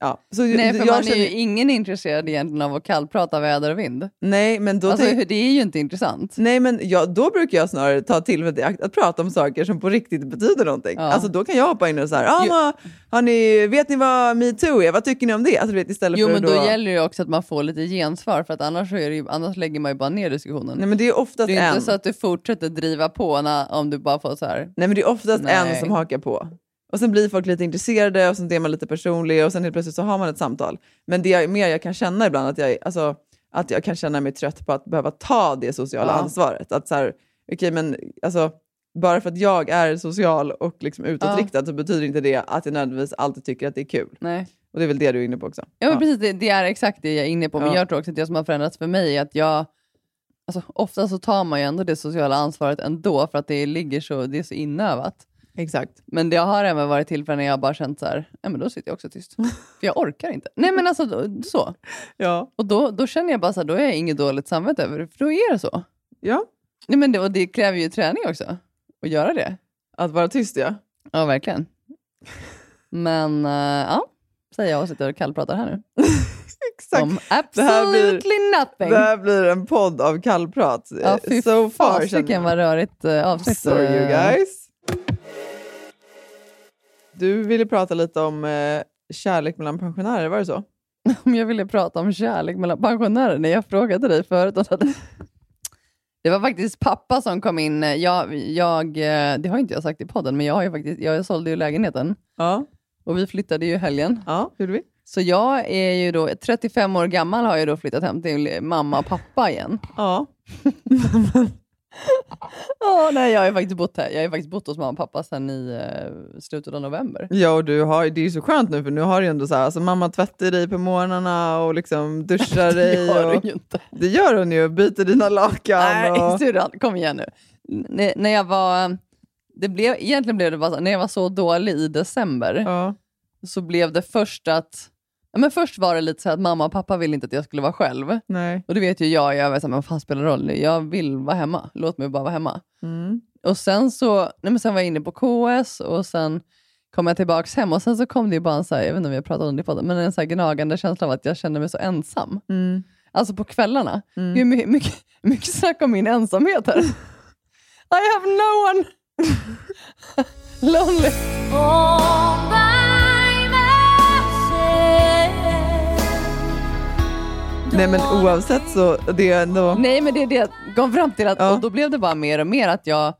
ja. Så Nej, för jag man känner, är ju ingen intresserad egentligen av att kallprata väder och vind. nej, men då Alltså, tänk- det är ju inte intressant. Nej, men ja, då brukar jag snarare ta tillfället i akt att prata om saker som på riktigt betyder någonting. Ja. Alltså då kan jag hoppa in och så här, ah, har ni, vet ni vad metoo är? Vad tycker ni om det? Alltså, vet, istället Jo, för men då då... gäller det också att man får lite gensvar, för att annars, är det annars lägger man ju bara ner diskussionen. Nej, men det är oftast det är en. inte så att du fortsätter driva på när, om du bara får så här. Nej, men det är oftast Nej. en som hakar på. Och sen blir folk lite intresserade och sen är man lite personlig och sen helt plötsligt så har man ett samtal. Men det är mer jag kan känna ibland att jag, alltså, att jag kan känna mig trött på att behöva ta det sociala Ja. ansvaret. Att så här, okej, men alltså, bara för att jag är social och liksom utåtriktad så betyder inte det att jag nödvändigtvis alltid tycker att det är kul. Nej. Och det är väl det du är inne på också. Ja, men precis. Det, det är exakt det jag är inne på. Men Ja. jag tror också att det som har förändrats för mig är att jag... Alltså, ofta så tar man ju ändå det sociala ansvaret ändå, för att det ligger så, det är så inövat. Exakt. Men det har även varit tillfällen när jag bara känt så här, ja men då sitter jag också tyst. För jag orkar inte. Nej men alltså då- så. Ja. Och då, då känner jag bara så här, då är jag inget dåligt samvete över det, för då är det så. ja, Nej, men det, och det kräver ju träning också, att göra det. att vara tyst ja. Ja, verkligen. Men äh, ja, säger jag och sitter och kallpratar här nu. Exakt. Om Det här blir- absolutely nothing. Det här blir en podd av kallprat. ja, fy so far. fasiken vad rörigt äh, avsnitt. Sorry you guys. Du ville prata lite om eh, kärlek mellan pensionärer, var det så? Om jag ville prata om kärlek mellan pensionärer när jag frågade dig förut. Det var faktiskt pappa som kom in. Jag, jag, eh, det har inte jag sagt i podden, men jag, har faktiskt, jag sålde ju lägenheten Ja. och vi flyttade ju helgen. Ja, gjorde vi? Så jag är ju då 35 år gammal har jag då flyttat hem till mamma och pappa igen. Ja. Ja, nej, jag har faktiskt bott här. Jag har faktiskt bott hos mamma och pappa sedan i eh, slutet av november. Ja, och du har, det är ju så skönt nu för nu har du ju ändå så här, alltså mamma tvättar dig på morgnarna och liksom duschar dig. Det gör och, du ju inte. det gör hon ju, byter dina lakan. Nej, och, syrran, kom igen nu. N- när jag var... Det blev, egentligen blev det bara så, när jag var så dålig i december ja. så blev det först att... Ja, men först var det lite så att mamma och pappa ville inte att jag skulle vara själv. Nej. Och det vet ju jag, jag var så här, men vad fan spelar det roll? Jag vill vara hemma, låt mig bara vara hemma. Mm. Och sen så nej men sen var jag inne på KS och sen kom jag tillbaks hem och sen så kom det ju bara en så här, jag vet inte om jag pratade om det i podden, men en så här gnagande känsla av att jag kände mig så ensam. Mm. Alltså på kvällarna. Mm. Hur mycket, mycket, mycket snack om min ensamhet här. I have no one. Lonely. Nej men oavsett så, det är ändå... Nej, men det är det jag kom fram till. Att, Ja. Och då blev det bara mer och mer att jag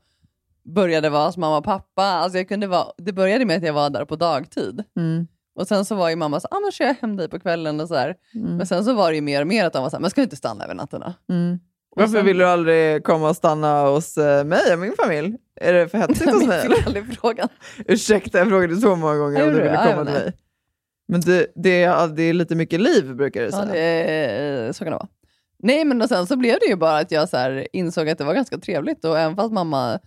började vara som mamma och pappa. Alltså jag kunde vara, det började med att jag var där på dagtid. Mm. Och sen så var ju mamma så ah, men kör jag hem dig på kvällen och så här. Mm. Men sen så var det ju mer och mer att de var så här, men ska du inte stanna över nätterna? Mm. Och Varför sen- vill du aldrig komma och stanna hos eh, mig och min familj? Är det för hetsigt hos mig? Jag fick aldrig frågan. Ursäkta, jag frågade så många gånger om du ville komma till mig. Men det, det, är, det är lite mycket liv brukar du Ja, säga. det, är- så kan det vara. Nej, men och sen så blev det ju bara att jag så insåg att det var ganska trevligt och även fast mamma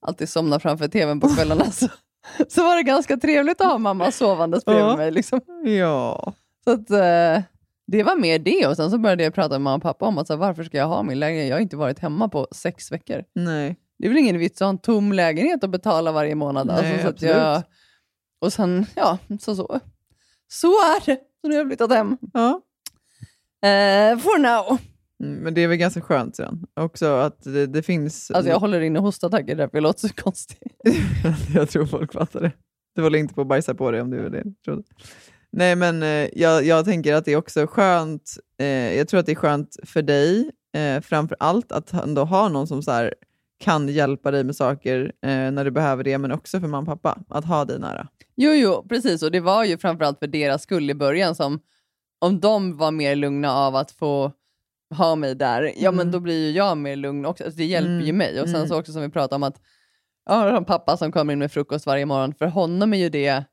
alltid somnar framför tvn på kvällarna så, så var det ganska trevligt att ha mamma sovandes bredvid Ja. mig. Liksom. Ja. Så att, eh, det var mer det och sen så började jag prata med mamma och pappa om att så här, varför ska jag ha min lägenhet? Jag har inte varit hemma på sex veckor. Nej. Det är väl ingen vits att ha en tom lägenhet att betala varje månad. Nej, alltså, så jag, och sen, ja, så så. Så är det. Så nu har jag flyttat hem. Ja. Eh, for now. Mm, Men det är väl ganska skönt sen. Också att det, det finns... Alltså jag håller inne hostattacker därför jag låter så konstig. jag tror folk fattar det. Du håller inte på att bajsa på dig om du är det. Trodde. Nej, men eh, jag, jag tänker att det är också skönt. Eh, jag tror att det är skönt för dig, eh, framför allt, att ändå ha någon som så här, kan hjälpa dig med saker eh, när du behöver det, men också för mamma och pappa. Att ha dig nära. Jo, jo, precis. Och det var ju framförallt för deras skull i början som om de var mer lugna av att få ha mig där, ja men Mm. då blir ju jag mer lugn också. Alltså, det hjälper ju Mm, mig. Och sen mm. så också som vi pratade om att ja, pappa som kommer in med frukost varje morgon, för honom är ju det,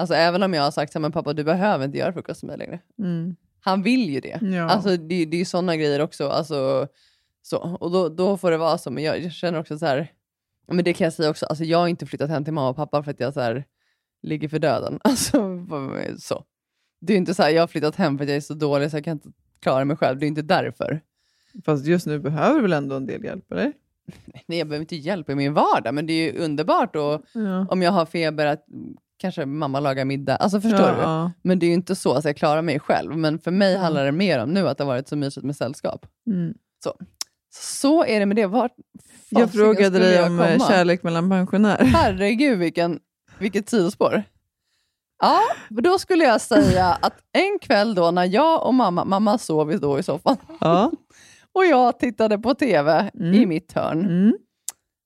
alltså även om jag har sagt så här, men pappa du behöver inte göra frukost med mig längre. Mm. Han vill ju det. Ja. Alltså det, det är ju sådana grejer också. Alltså, så. Och då, då får det vara så. Men jag, jag känner också så här, men det kan jag säga också, alltså, jag har inte flyttat hem till mamma och pappa för att jag så här, ligger för döden. Alltså, så. Det är inte så här, jag har flyttat hem för att jag är så dålig så jag kan inte klara mig själv. Det är inte därför. Fast just nu behöver du väl ändå en del hjälp, eller? Nej, jag behöver inte hjälp i min vardag, men det är ju underbart och Ja. om jag har feber att kanske mamma lagar middag. Alltså förstår ja, du? Ja. Men det är ju inte så att jag klarar mig själv. Men för mig handlar det mer om nu att det har varit så mysigt med sällskap. Mm. Så är det med det. Vart Jag frågade dig jag om eh, kärlek mellan pensionärer. Herregud, vilken, vilket sidospår. Ja, då skulle jag säga att en kväll då när jag och mamma, mamma sov då i soffan, Ja. och jag tittade på TV Mm. i mitt hörn. Mm.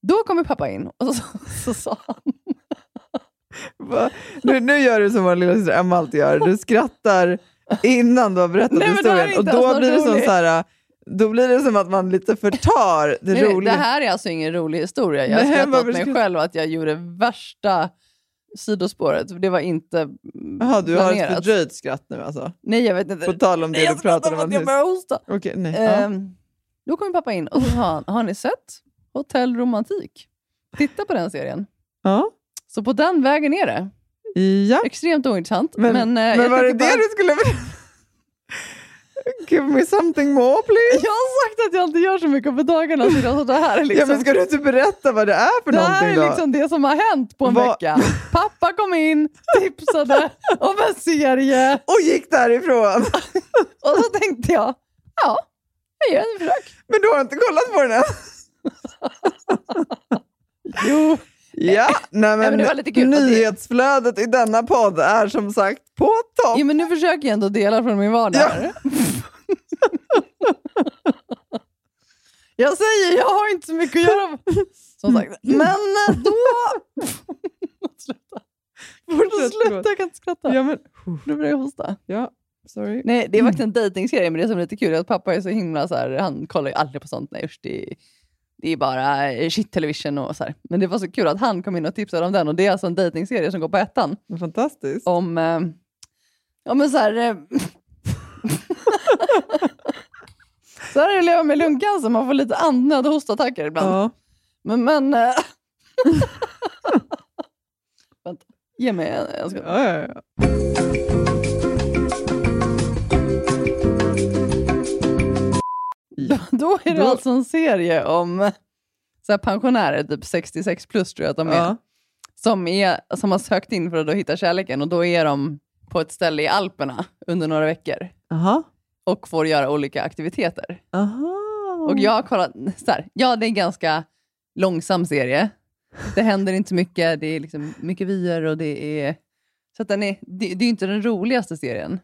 Då kom pappa in och så, så sa han, Va? Nu, nu gör du som vår lilla syster Emma alltid gör. Du skrattar innan du har berättat Nej, historien. Och då blir, det som så här, då blir det som att man lite förtar det nej, nej, det roliga. här är alltså ingen rolig historia. Jag har skrattat åt mig själv att jag gjorde värsta sidospåret. Det var inte Jaha, du har ett planerat. fördröjt skratt nu alltså? Nej, jag vet inte. På tal om det Nej, du pratade om att jag börjar hosta. Okej, nej. Ja. Ehm, då kom pappa in och så sa han, har ni sett Hotell Romantik? Titta på den serien. Ja. Så på den vägen är det. ja. Extremt ointressant. Men, Men, men, eh, jag var det tänker det bara- du skulle berätta? Give me something more please. Jag har sagt att jag inte gör så mycket på dagarna. Så det- det här är liksom, Ja, men ska du inte berätta vad det är för det här någonting är då? liksom det som har hänt på en Vad- vecka. Pappa kom in, tipsade om en serie Och gick därifrån. och så tänkte jag, ja, jag gör en försök. Men du har inte kollat på den än? Jo, Ja, nej, men, men det var lite kul. Och det- nyhetsflödet i denna podd är som sagt på topp. ja, men nu försöker jag ändå dela från min vardag. Ja. jag säger, jag har inte så mycket att göra. Som sagt. Men eh, då... Sluta. Fortsätt, Sluta, jag kan inte skratta. Ja, men, Nu börjar jag hosta. ja, sorry. Nej, det är faktiskt en dejtingserie, men det som är lite kul är att pappa är så himla så här, han kollar ju aldrig på sånt. Nej usch, det, är- det är bara eh, shit television och så här. Men det var så kul att han kom in och tipsade om den och det är alltså en dejtingserie som går på ettan. Fantastiskt. Om, eh, ja men så här... Eh, så här är det att leva med lungcancer, man får lite andnöd och hostattacker ibland. Ja. Men, men... Eh, vänta, ge mig en. Jag ska, Ja, ja, ja. Då, då är det Då- alltså en serie om eh, så pensionärer, typ 66 plus tror jag att de är, Ja. som, är, som har sökt in för att hitta kärleken och då är de på ett ställe i Alperna under några veckor Aha. Och får göra olika aktiviteter. Aha. Och jag har kollat, så här, ja det är ganska långsam serie. Det händer inte så mycket, det är liksom mycket vyer och det är... Så att den är, det, det är inte den roligaste serien.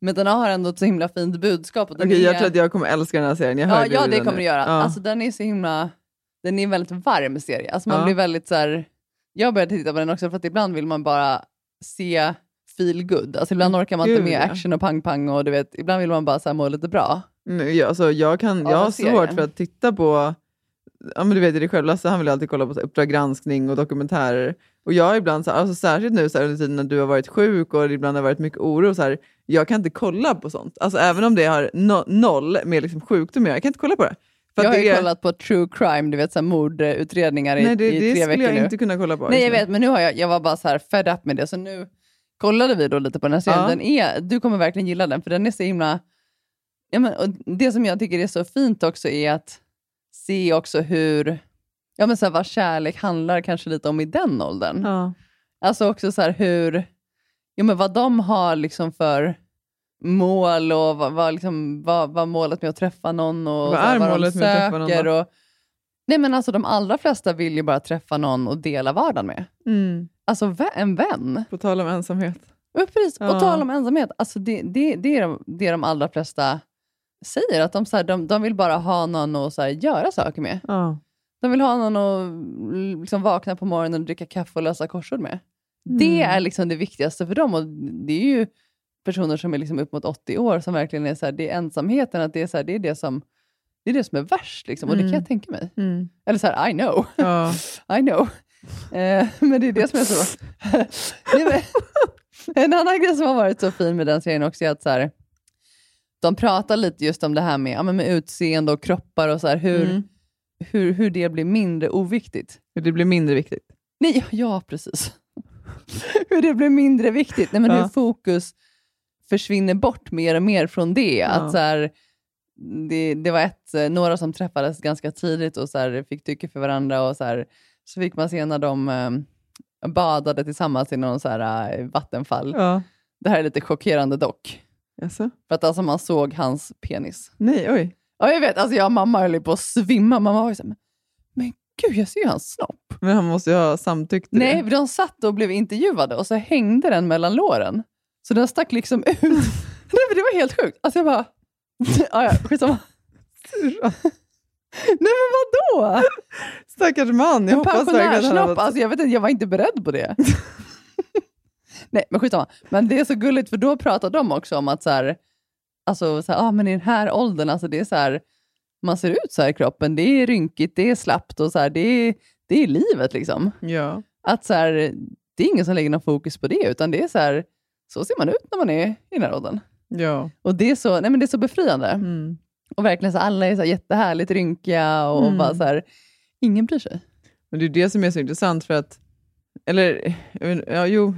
Men den har ändå ett så himla fint budskap. Och den Okej, är, jag tror att jag kommer älska den här serien. Jag ja, ja, det kommer nu. du göra. Ja. Alltså, den är så himla... Den är en väldigt varm serie. Alltså, man Ja. blir väldigt så här, Jag började titta på den också för att ibland vill man bara se feel good. Alltså, ibland orkar man inte Gud, med ja. action och pang-pang och du vet, ibland vill man bara så här, må lite bra. Nu, jag, alltså, jag, kan, jag har en svårt för att titta på, ja, men du vet ju det själv, Lasse han vill alltid kolla på så här Uppdrag granskning och dokumentärer. Och jag ibland, så här, alltså, särskilt nu så här, under tiden när du har varit sjuk och det ibland har varit mycket oro, så här, jag kan inte kolla på sånt. Alltså även om det har no, noll med liksom, sjukdom jag kan inte kolla på det. För jag har ju det är, kollat på true crime, du vet så här, mordutredningar i, nej, det, i det tre skulle veckor jag nu. inte kunna kolla på. Nej jag nu. vet, men nu har jag, jag var bara så här fed up med det, så nu kollade vi då lite på den här serien. Ja. Den är, du kommer verkligen gilla den, för den är så himla... Ja, men, och det som jag tycker är så fint också är att se också hur, ja men så här, vad kärlek handlar kanske lite om i den åldern. Ja. Alltså också så här hur, ja men vad de har liksom för mål och vad, vad, liksom, vad, vad målet med att träffa någon och Vad är vad målet de med att träffa någon söker då? Och, nej men alltså de allra flesta vill ju bara träffa någon och dela vardagen med. Mm. Alltså en vän. På tal om ensamhet. Ja, precis. Ja. På tal om ensamhet, alltså det, det, det, är de, det är de allra flesta säger, att de, så här, de, de vill bara ha någon att så här, göra saker med. Ja. De vill ha någon att liksom, vakna på morgonen och dricka kaffe och lösa korsord med. Det Mm. är liksom det viktigaste för dem. Och det är ju personer som är liksom upp mot 80 år som verkligen är så här, det är ensamheten, att det är, så här, det, är det, som, det är det som är värst. Liksom. Och det kan Mm. jag tänka mig. Mm. Eller så här, I know. Ja. I know. Eh, men det är det som är så... Nej, en annan grej som har varit så fin med den serien också är att så här, de pratar lite just om det här med, ja, men med utseende och kroppar och så här, hur, Mm. hur, hur det blir mindre oviktigt. Det blir mindre viktigt. Nej, ja, ja precis. hur det blir mindre viktigt. Nej, men Ja. Hur fokus försvinner bort mer och mer från det. Ja. Att så här, det, det var ett, eh, några som träffades ganska tidigt och så här, fick tycke för varandra och så, så fick man se när de eh, badade tillsammans i någon så här, eh, vattenfall. Ja. Det här är lite chockerande dock. Jaså? För att alltså man såg hans penis. Nej, oj. Ja, jag vet, alltså jag och mamma höll ju på att svimma. Mamma var ju så här, men, men gud, jag ser ju hans snopp. Men han måste ju ha samtyckt till Nej, det. de satt och blev intervjuade och så hängde den mellan låren. Så den stack liksom ut. Nej, men det var helt sjukt. Alltså jag bara... ja, ja, skitsamma. Nej men vadå? Stackars man. Jag En hoppas verkligen att. Alltså jag vet inte, jag var inte beredd på det. Nej men skitsamma. Men det är så gulligt för då pratar de också om att så här, alltså, så här, ah, men i den här åldern, alltså det är så här, man ser ut så här i kroppen, det är rynkigt, det är slappt och så här, det, är, det är livet liksom. Ja. Att så här, det är ingen som lägger någon fokus på det, utan det är så här, så ser man ut när man är i den här åldern. ja. Och det är så, nej men det är så befriande. Mm. Och verkligen så alla är så här jättehärligt rynkiga och Mm. bara så här, ingen bryr sig. Men det är det som är så intressant för att, eller ja, jo,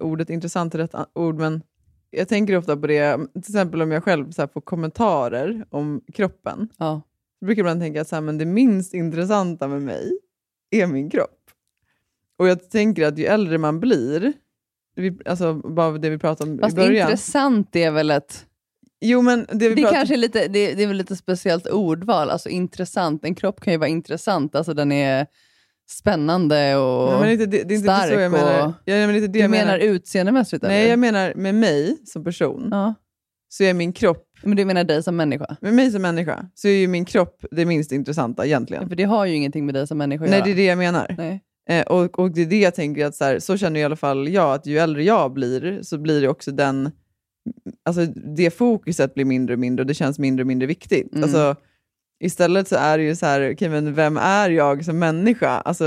ordet intressant är rätt ord, men jag tänker ofta på det, till exempel om jag själv så får kommentarer om kroppen. Ja. Jag brukar ibland tänka att så här, men det minst intressanta med mig är min kropp. Och jag tänker att ju äldre man blir, vi, alltså bara det vi pratade om Fast i början. intressant är väl ett... Jo, men det vi Det, pratade kanske är lite, det, det är väl lite speciellt ordval, alltså intressant. En kropp kan ju vara intressant, alltså den är spännande och... Ja, men inte, det, det är inte stark så jag menar. och- Ja, men det du jag menar, menar. utseendemässigt? Nej, eller? jag menar med mig som person, Ja. så är min kropp, Men du menar dig som människa? med mig som människa, så är ju min kropp det minst intressanta egentligen. För det har ju ingenting med dig som människa att Nej, göra. det är det jag menar. Nej. Eh, och, och det är det jag tänker, att så, här, så känner i alla fall jag, att ju äldre jag blir, så blir det också den, alltså det fokuset blir mindre och mindre och det känns mindre och mindre viktigt. Mm. Alltså, istället så är det ju så här, okej men vem är jag som människa? Alltså,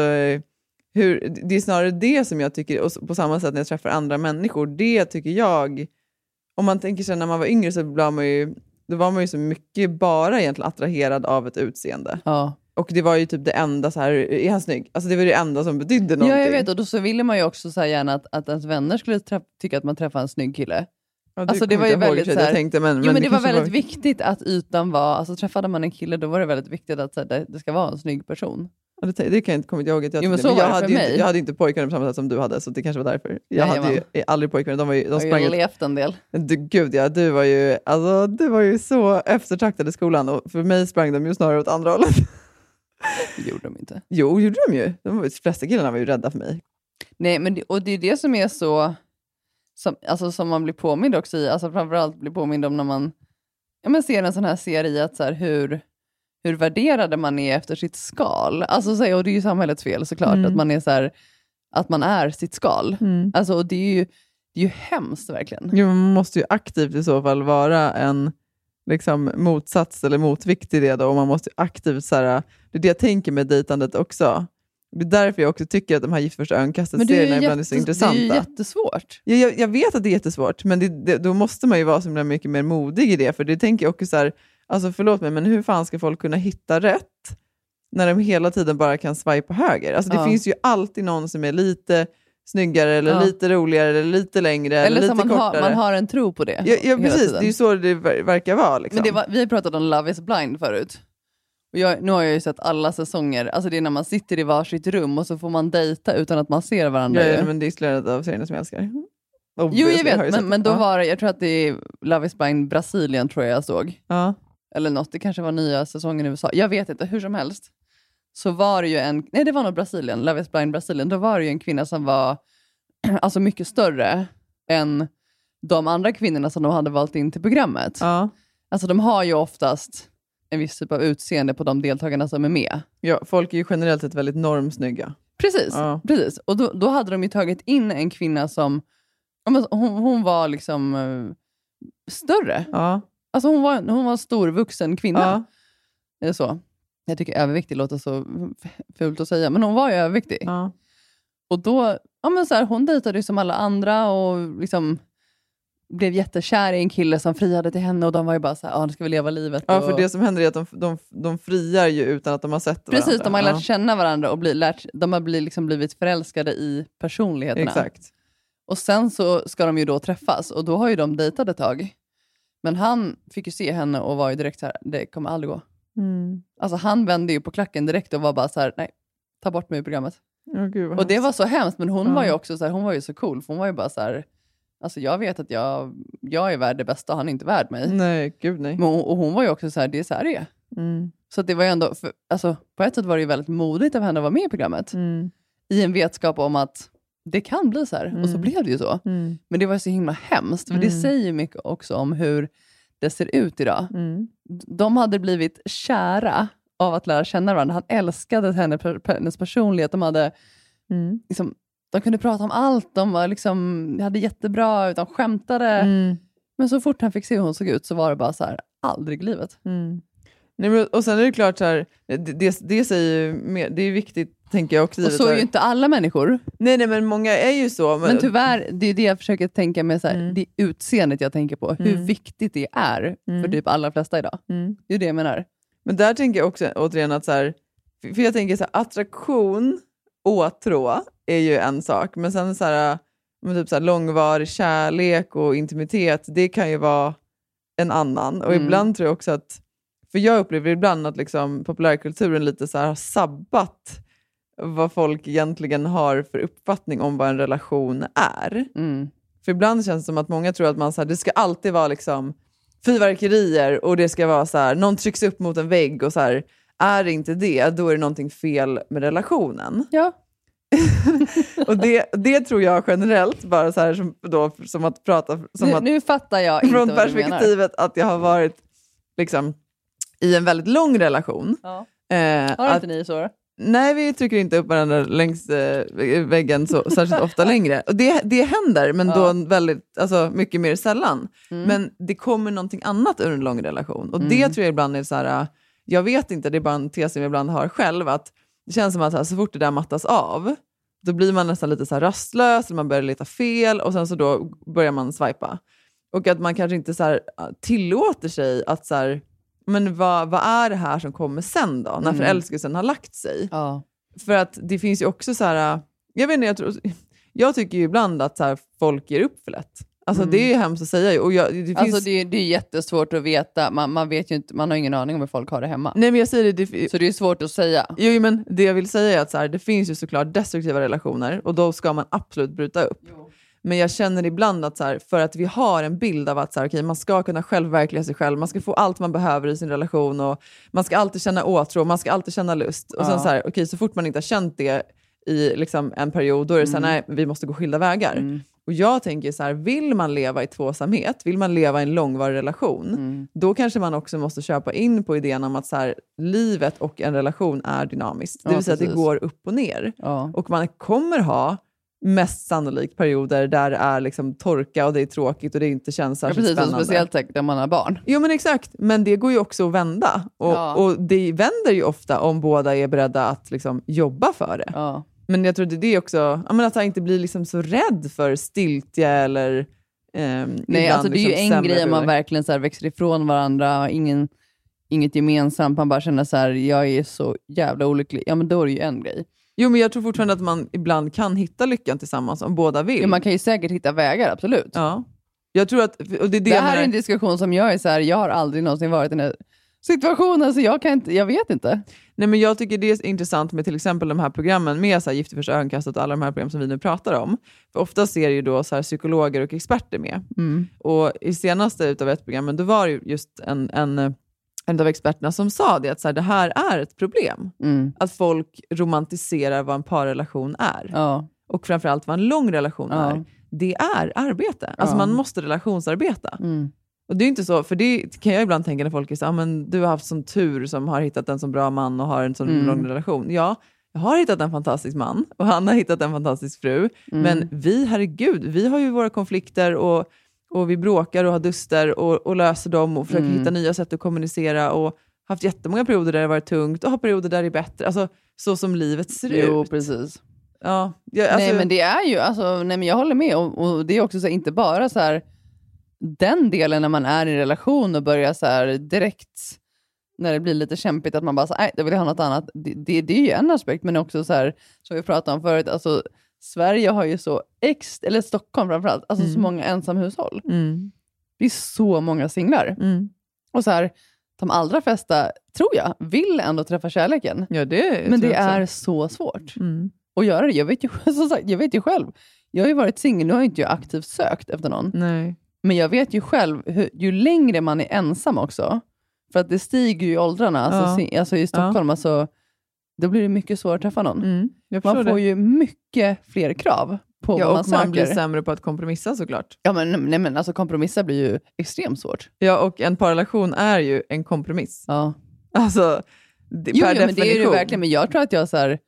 hur, det är snarare det som jag tycker, och på samma sätt när jag träffar andra människor, det tycker jag, om man tänker sig när man var yngre så var man ju, då var man ju så mycket bara egentligen attraherad av ett utseende. Ja. Och det var ju typ det enda så här, är han snygg? Alltså det var det enda som betydde någonting. ja, jag vet. Och då så ville man ju också så gärna att, att ens vänner skulle tycka att man träffade en snygg kille. Ja, Alltså, det var ju väldigt hur så här- jag tänkte, men, jo, men det var kanske väldigt viktigt att ytan var, alltså träffade man en kille då var det väldigt viktigt att så här, det, det ska vara en snygg person. Ja, det, det kan jag inte komma ihåg att jag Jo, men så jag, var det hade ju inte, jag hade inte pojkvänner på samma sätt som du hade, så det kanske var därför. Jag hade ju Jajamän. aldrig pojkvänner, de, var ju, de Jag sprang har ju ut. levt en del. Du, gud ja, du var, ju, alltså, du var ju så eftertraktad i skolan och för mig sprang de ju snarare åt andra hållet. Det gjorde de inte. Jo, gjorde de ju. De, var- de flesta killarna var ju rädda för mig. Nej, men det, och det är det som är så, som, alltså, som man blir påmind också i, alltså framförallt blir påmind om när man ja, men ser en sån här serie, att så här, hur, hur värderade man är efter sitt skal. Alltså, så, här, och det är ju samhällets fel såklart, Mm. att man är så här, att man är sitt skal. Alltså, och det är ju, det är ju hemskt verkligen. Jo, man måste ju aktivt i så fall vara en liksom, motsats eller motvikt till det. Då, och man måste aktivt, så här, det är det jag tänker med dejtandet också. Det är därför jag också tycker att de här Gift första Men det är, ögonkastet-serierna ibland är så jätte, det är ju intressanta. jättesvårt. Ja, jag, jag vet att det är jättesvårt, men det, det, då måste man ju vara så mycket mer modig i det. För det tänker jag också så här, alltså förlåt mig, men hur fan ska folk kunna hitta rätt när de hela tiden bara kan swipa höger? Alltså det Ja. finns ju alltid någon som är lite snyggare, eller Ja. lite roligare, eller lite längre, eller, Eller lite man har, kortare. man har en tro på det. ja, ja, precis. tiden. Det är ju så det ver- verkar vara. Liksom. Men var, vi har pratat om Love is blind förut. Och jag, nu har jag ju sett alla säsonger, alltså det är när man sitter i varsitt rum och så får man dejta utan att man ser varandra. ja, ja, men det är isolerat av serierna som jag älskar. jo, Obviously, jag vet, men, men då var det, jag tror att det är Love is blind Brasilien tror jag jag såg. Ja. Eller något, det kanske var nya säsongen i USA. Jag vet inte, hur som helst. Så var det ju en, nej det var nog Brasilien, Love is blind Brasilien. Då var det ju en kvinna som var alltså mycket större än de andra kvinnorna som de hade valt in till programmet. Ja. Alltså de har ju oftast en viss typ av utseende på de deltagarna som är med. Ja, folk är ju generellt sett väldigt normsnygga. Precis, Ja. precis. och då, då hade de ju tagit in en kvinna som, hon, hon var liksom eh, större. Ja. Alltså hon var, hon var en stor vuxen kvinna. Ja. Så. Jag tycker överviktig låter så fult att säga, men hon var ju överviktig. Ja. Och då, ja men så här, hon dejtade ju som alla andra och liksom blev jättekär i en kille som friade till henne och de var ju bara så här, ja nu ska vi leva livet. ja, och... för det som händer är att de, de, de friar ju utan att de har sett varandra. Precis, de har lärt känna varandra och bli, lärt, de har bli, liksom blivit förälskade i personligheterna. Exakt. Och sen så ska de ju då träffas och då har ju de dejtat ett tag. Men han fick ju se henne och var ju direkt så här, det kommer aldrig gå. Mm. Alltså han vände ju på klacken direkt och var bara så här, nej, ta bort mig ur programmet. Ja, gud Och det var så hemskt, men hon Ja. var ju också så här, hon var ju så cool, för hon var ju bara så här, alltså jag vet att jag, jag är värd det bästa, han är inte värd mig. Nej, gud nej. Men, och hon var ju också så här, det är så här det är. Mm. Så det var ju ändå, för, alltså, på ett sätt var det ju väldigt modigt av henne att vara med i programmet. Mm. I en vetskap om att det kan bli så här. Och så Mm. blev det ju så. Mm. Men det var så himla hemskt, för det Mm. säger ju mycket också om hur det ser ut idag. Mm. De hade blivit kära av att lära känna varandra. Han älskade henne, hennes personlighet. De, hade, Mm. liksom, de kunde prata om allt. De var liksom, hade jättebra, de skämtade. Mm. Men så fort han fick se hur hon såg ut så var det bara så här, aldrig i livet. Mm. Nej, men, och sen är det klart, så här, det, det, det, säger mer, det är viktigt, tänker jag också. Och så är ju inte alla människor. Nej, nej, men många är ju så. Men tyvärr, det är det jag försöker tänka med, så här, Mm. det utseendet jag tänker på. Hur Mm. viktigt det är för Mm. typ alla flesta idag. Mm. Det är det jag menar. Men där tänker jag också återigen att så här, för jag tänker så här, attraktion, åtrå är ju en sak, men sen så här, men typ så här, långvarig kärlek och intimitet, det kan ju vara en annan. Och Mm. ibland tror jag också att, för jag upplever ibland att liksom populärkulturen lite så här har sabbat vad folk egentligen har för uppfattning om vad en relation är. Mm. För ibland känns det som att många tror att man, så här, det ska alltid vara liksom fyrverkerier och det ska vara så här, någon trycks upp mot en vägg och så här, är det inte det, då är det någonting fel med relationen. Ja. Och det, det tror jag generellt, bara så här som, då, som att prata som Nu, att, nu fattar jag inte från vad du menar. perspektivet att jag har varit liksom, i en väldigt lång relation. Ja. Eh, Har att, inte ni så? Nej, vi trycker inte upp varandra längs eh, väggen så särskilt ofta längre. Och det, det händer, men Ja. då väldigt, alltså, mycket mer sällan. Mm. Men det kommer någonting annat ur en lång relation. Och det Mm. tror jag ibland är så här, jag vet inte, det är bara en tes som jag ibland har själv, att det känns som att så, här, så fort det där mattas av, då blir man nästan lite så rastlös, man börjar leta fel och sen så då börjar man swipa. Och att man kanske inte så här, tillåter sig att så här, men vad, vad är det här som kommer sen då, när Mm. förälskelsen har lagt sig? Ja. För att det finns ju också så här, jag vet inte, jag, tror, jag tycker ju ibland att så folk ger upp för lätt. Alltså Mm. det är ju hemskt att säga. Och jag, det finns... Alltså det, det är jättesvårt att veta, man, man, vet ju inte, man har ingen aning om hur folk har det hemma. Nej men jag säger det, det Så det är svårt att säga. Jo, men det jag vill säga är att så här, det finns ju såklart destruktiva relationer och då ska man absolut bryta upp. Men jag känner ibland att så här, för att vi har en bild av att så här, okay, man ska kunna självverkliga sig själv, man ska få allt man behöver i sin relation och man ska alltid känna åtrå, man ska alltid känna lust. Och sen så, här, okay, så fort man inte har känt det i liksom, en period, då är det så här, nej, vi måste gå skilda vägar. Och jag tänker så här, vill man leva i tvåsamhet, vill man leva i en långvarig relation, Mm. då kanske man också måste köpa in på idén om att så här, livet och en relation är dynamiskt. Det Ja, vill säga att det precis. går upp och ner. Ja. Och man kommer ha mest sannolikt perioder där det är liksom torka och det är tråkigt och det inte känns Ja, särskilt precis, och spännande. speciellt när man har barn. Jo men exakt, men det går ju också att vända. Och, Ja. och det vänder ju ofta om båda är beredda att liksom jobba för det. Ja. Men jag tror det är det också, ja, men att han inte blir liksom så rädd för stiltje eller ehm, Nej, ibland alltså det är ju liksom en sämre grej om man verkligen så här växer ifrån varandra, ingen, inget gemensamt, man bara känner så här, jag är så jävla olycklig. Ja, men då är det ju en grej. Jo, men jag tror fortfarande att man ibland kan hitta lyckan tillsammans om båda vill. Ja, man kan ju säkert hitta vägar, absolut. Ja. Jag tror att, och det är det, Det, här är en diskussion som jag är så här, jag har aldrig någonsin varit i den här situationen, så jag, kan inte, jag vet inte. Nej, men jag tycker det är intressant med till exempel de här programmen med så här, Gift i första ögonkastet och alla de här program som vi nu pratar om. För ofta ser ju då så här, psykologer och experter med. Mm. Och i senaste utav ett program, då var det ju just en, en, en av experterna som sa det, att så här, det här är ett problem. Mm. Att folk romantiserar vad en parrelation är. Ja. Och framförallt vad en lång relation Ja. är. Det är arbete. Alltså Ja. man måste relationsarbeta. Mm. Och det är inte så, för det kan jag ibland tänka när folk är så ah, men du har haft sån tur som har hittat en så bra man och har en sån Mm. lång relation. Ja, jag har hittat en fantastisk man och han har hittat en fantastisk fru. Mm. Men vi, herregud, vi har ju våra konflikter och, och vi bråkar och har duster och, och löser dem och försöker Mm. hitta nya sätt att kommunicera och haft jättemånga perioder där det varit tungt och har perioder där det är bättre. Alltså så som livet ser Jo, ut. precis. Ja, jag, alltså, nej, men det är ju, alltså, nej, men jag håller med. Och, och det är också så här, inte bara så här, den delen när man är i relation och börjar så här, direkt när det blir lite kämpigt, att man bara, så, nej, jag vill ha något annat. Det, det, det är ju en aspekt, men också så här, som vi pratade om förut, alltså, Sverige har ju så, ex, eller Stockholm framförallt, alltså så Mm. många ensamhushåll. Mm, Det är så många singlar. mm. Och så här, de allra flesta, tror jag, vill ändå träffa kärleken. Ja, det Men det jag är så svårt Mm. att göra det. Jag vet ju, som sagt, jag vet ju själv. Jag har ju varit singel, nu har inte jag aktivt sökt efter någon. Nej. Men jag vet ju själv, hur, ju längre man är ensam också, för att det stiger ju i åldrarna, alltså, Ja. alltså i Stockholm, alltså, då blir det mycket svårare att träffa någon. Mm. Man får det. ju mycket fler krav på Ja, vad man och söker. man blir sämre på att kompromissa såklart. ja, men, nej, men alltså, kompromissa blir ju extremt svårt. Ja, och en parrelation är ju en kompromiss. Ja. Alltså, det, Jo, per jo men det är det definition. verkligen, men jag tror att jag så här,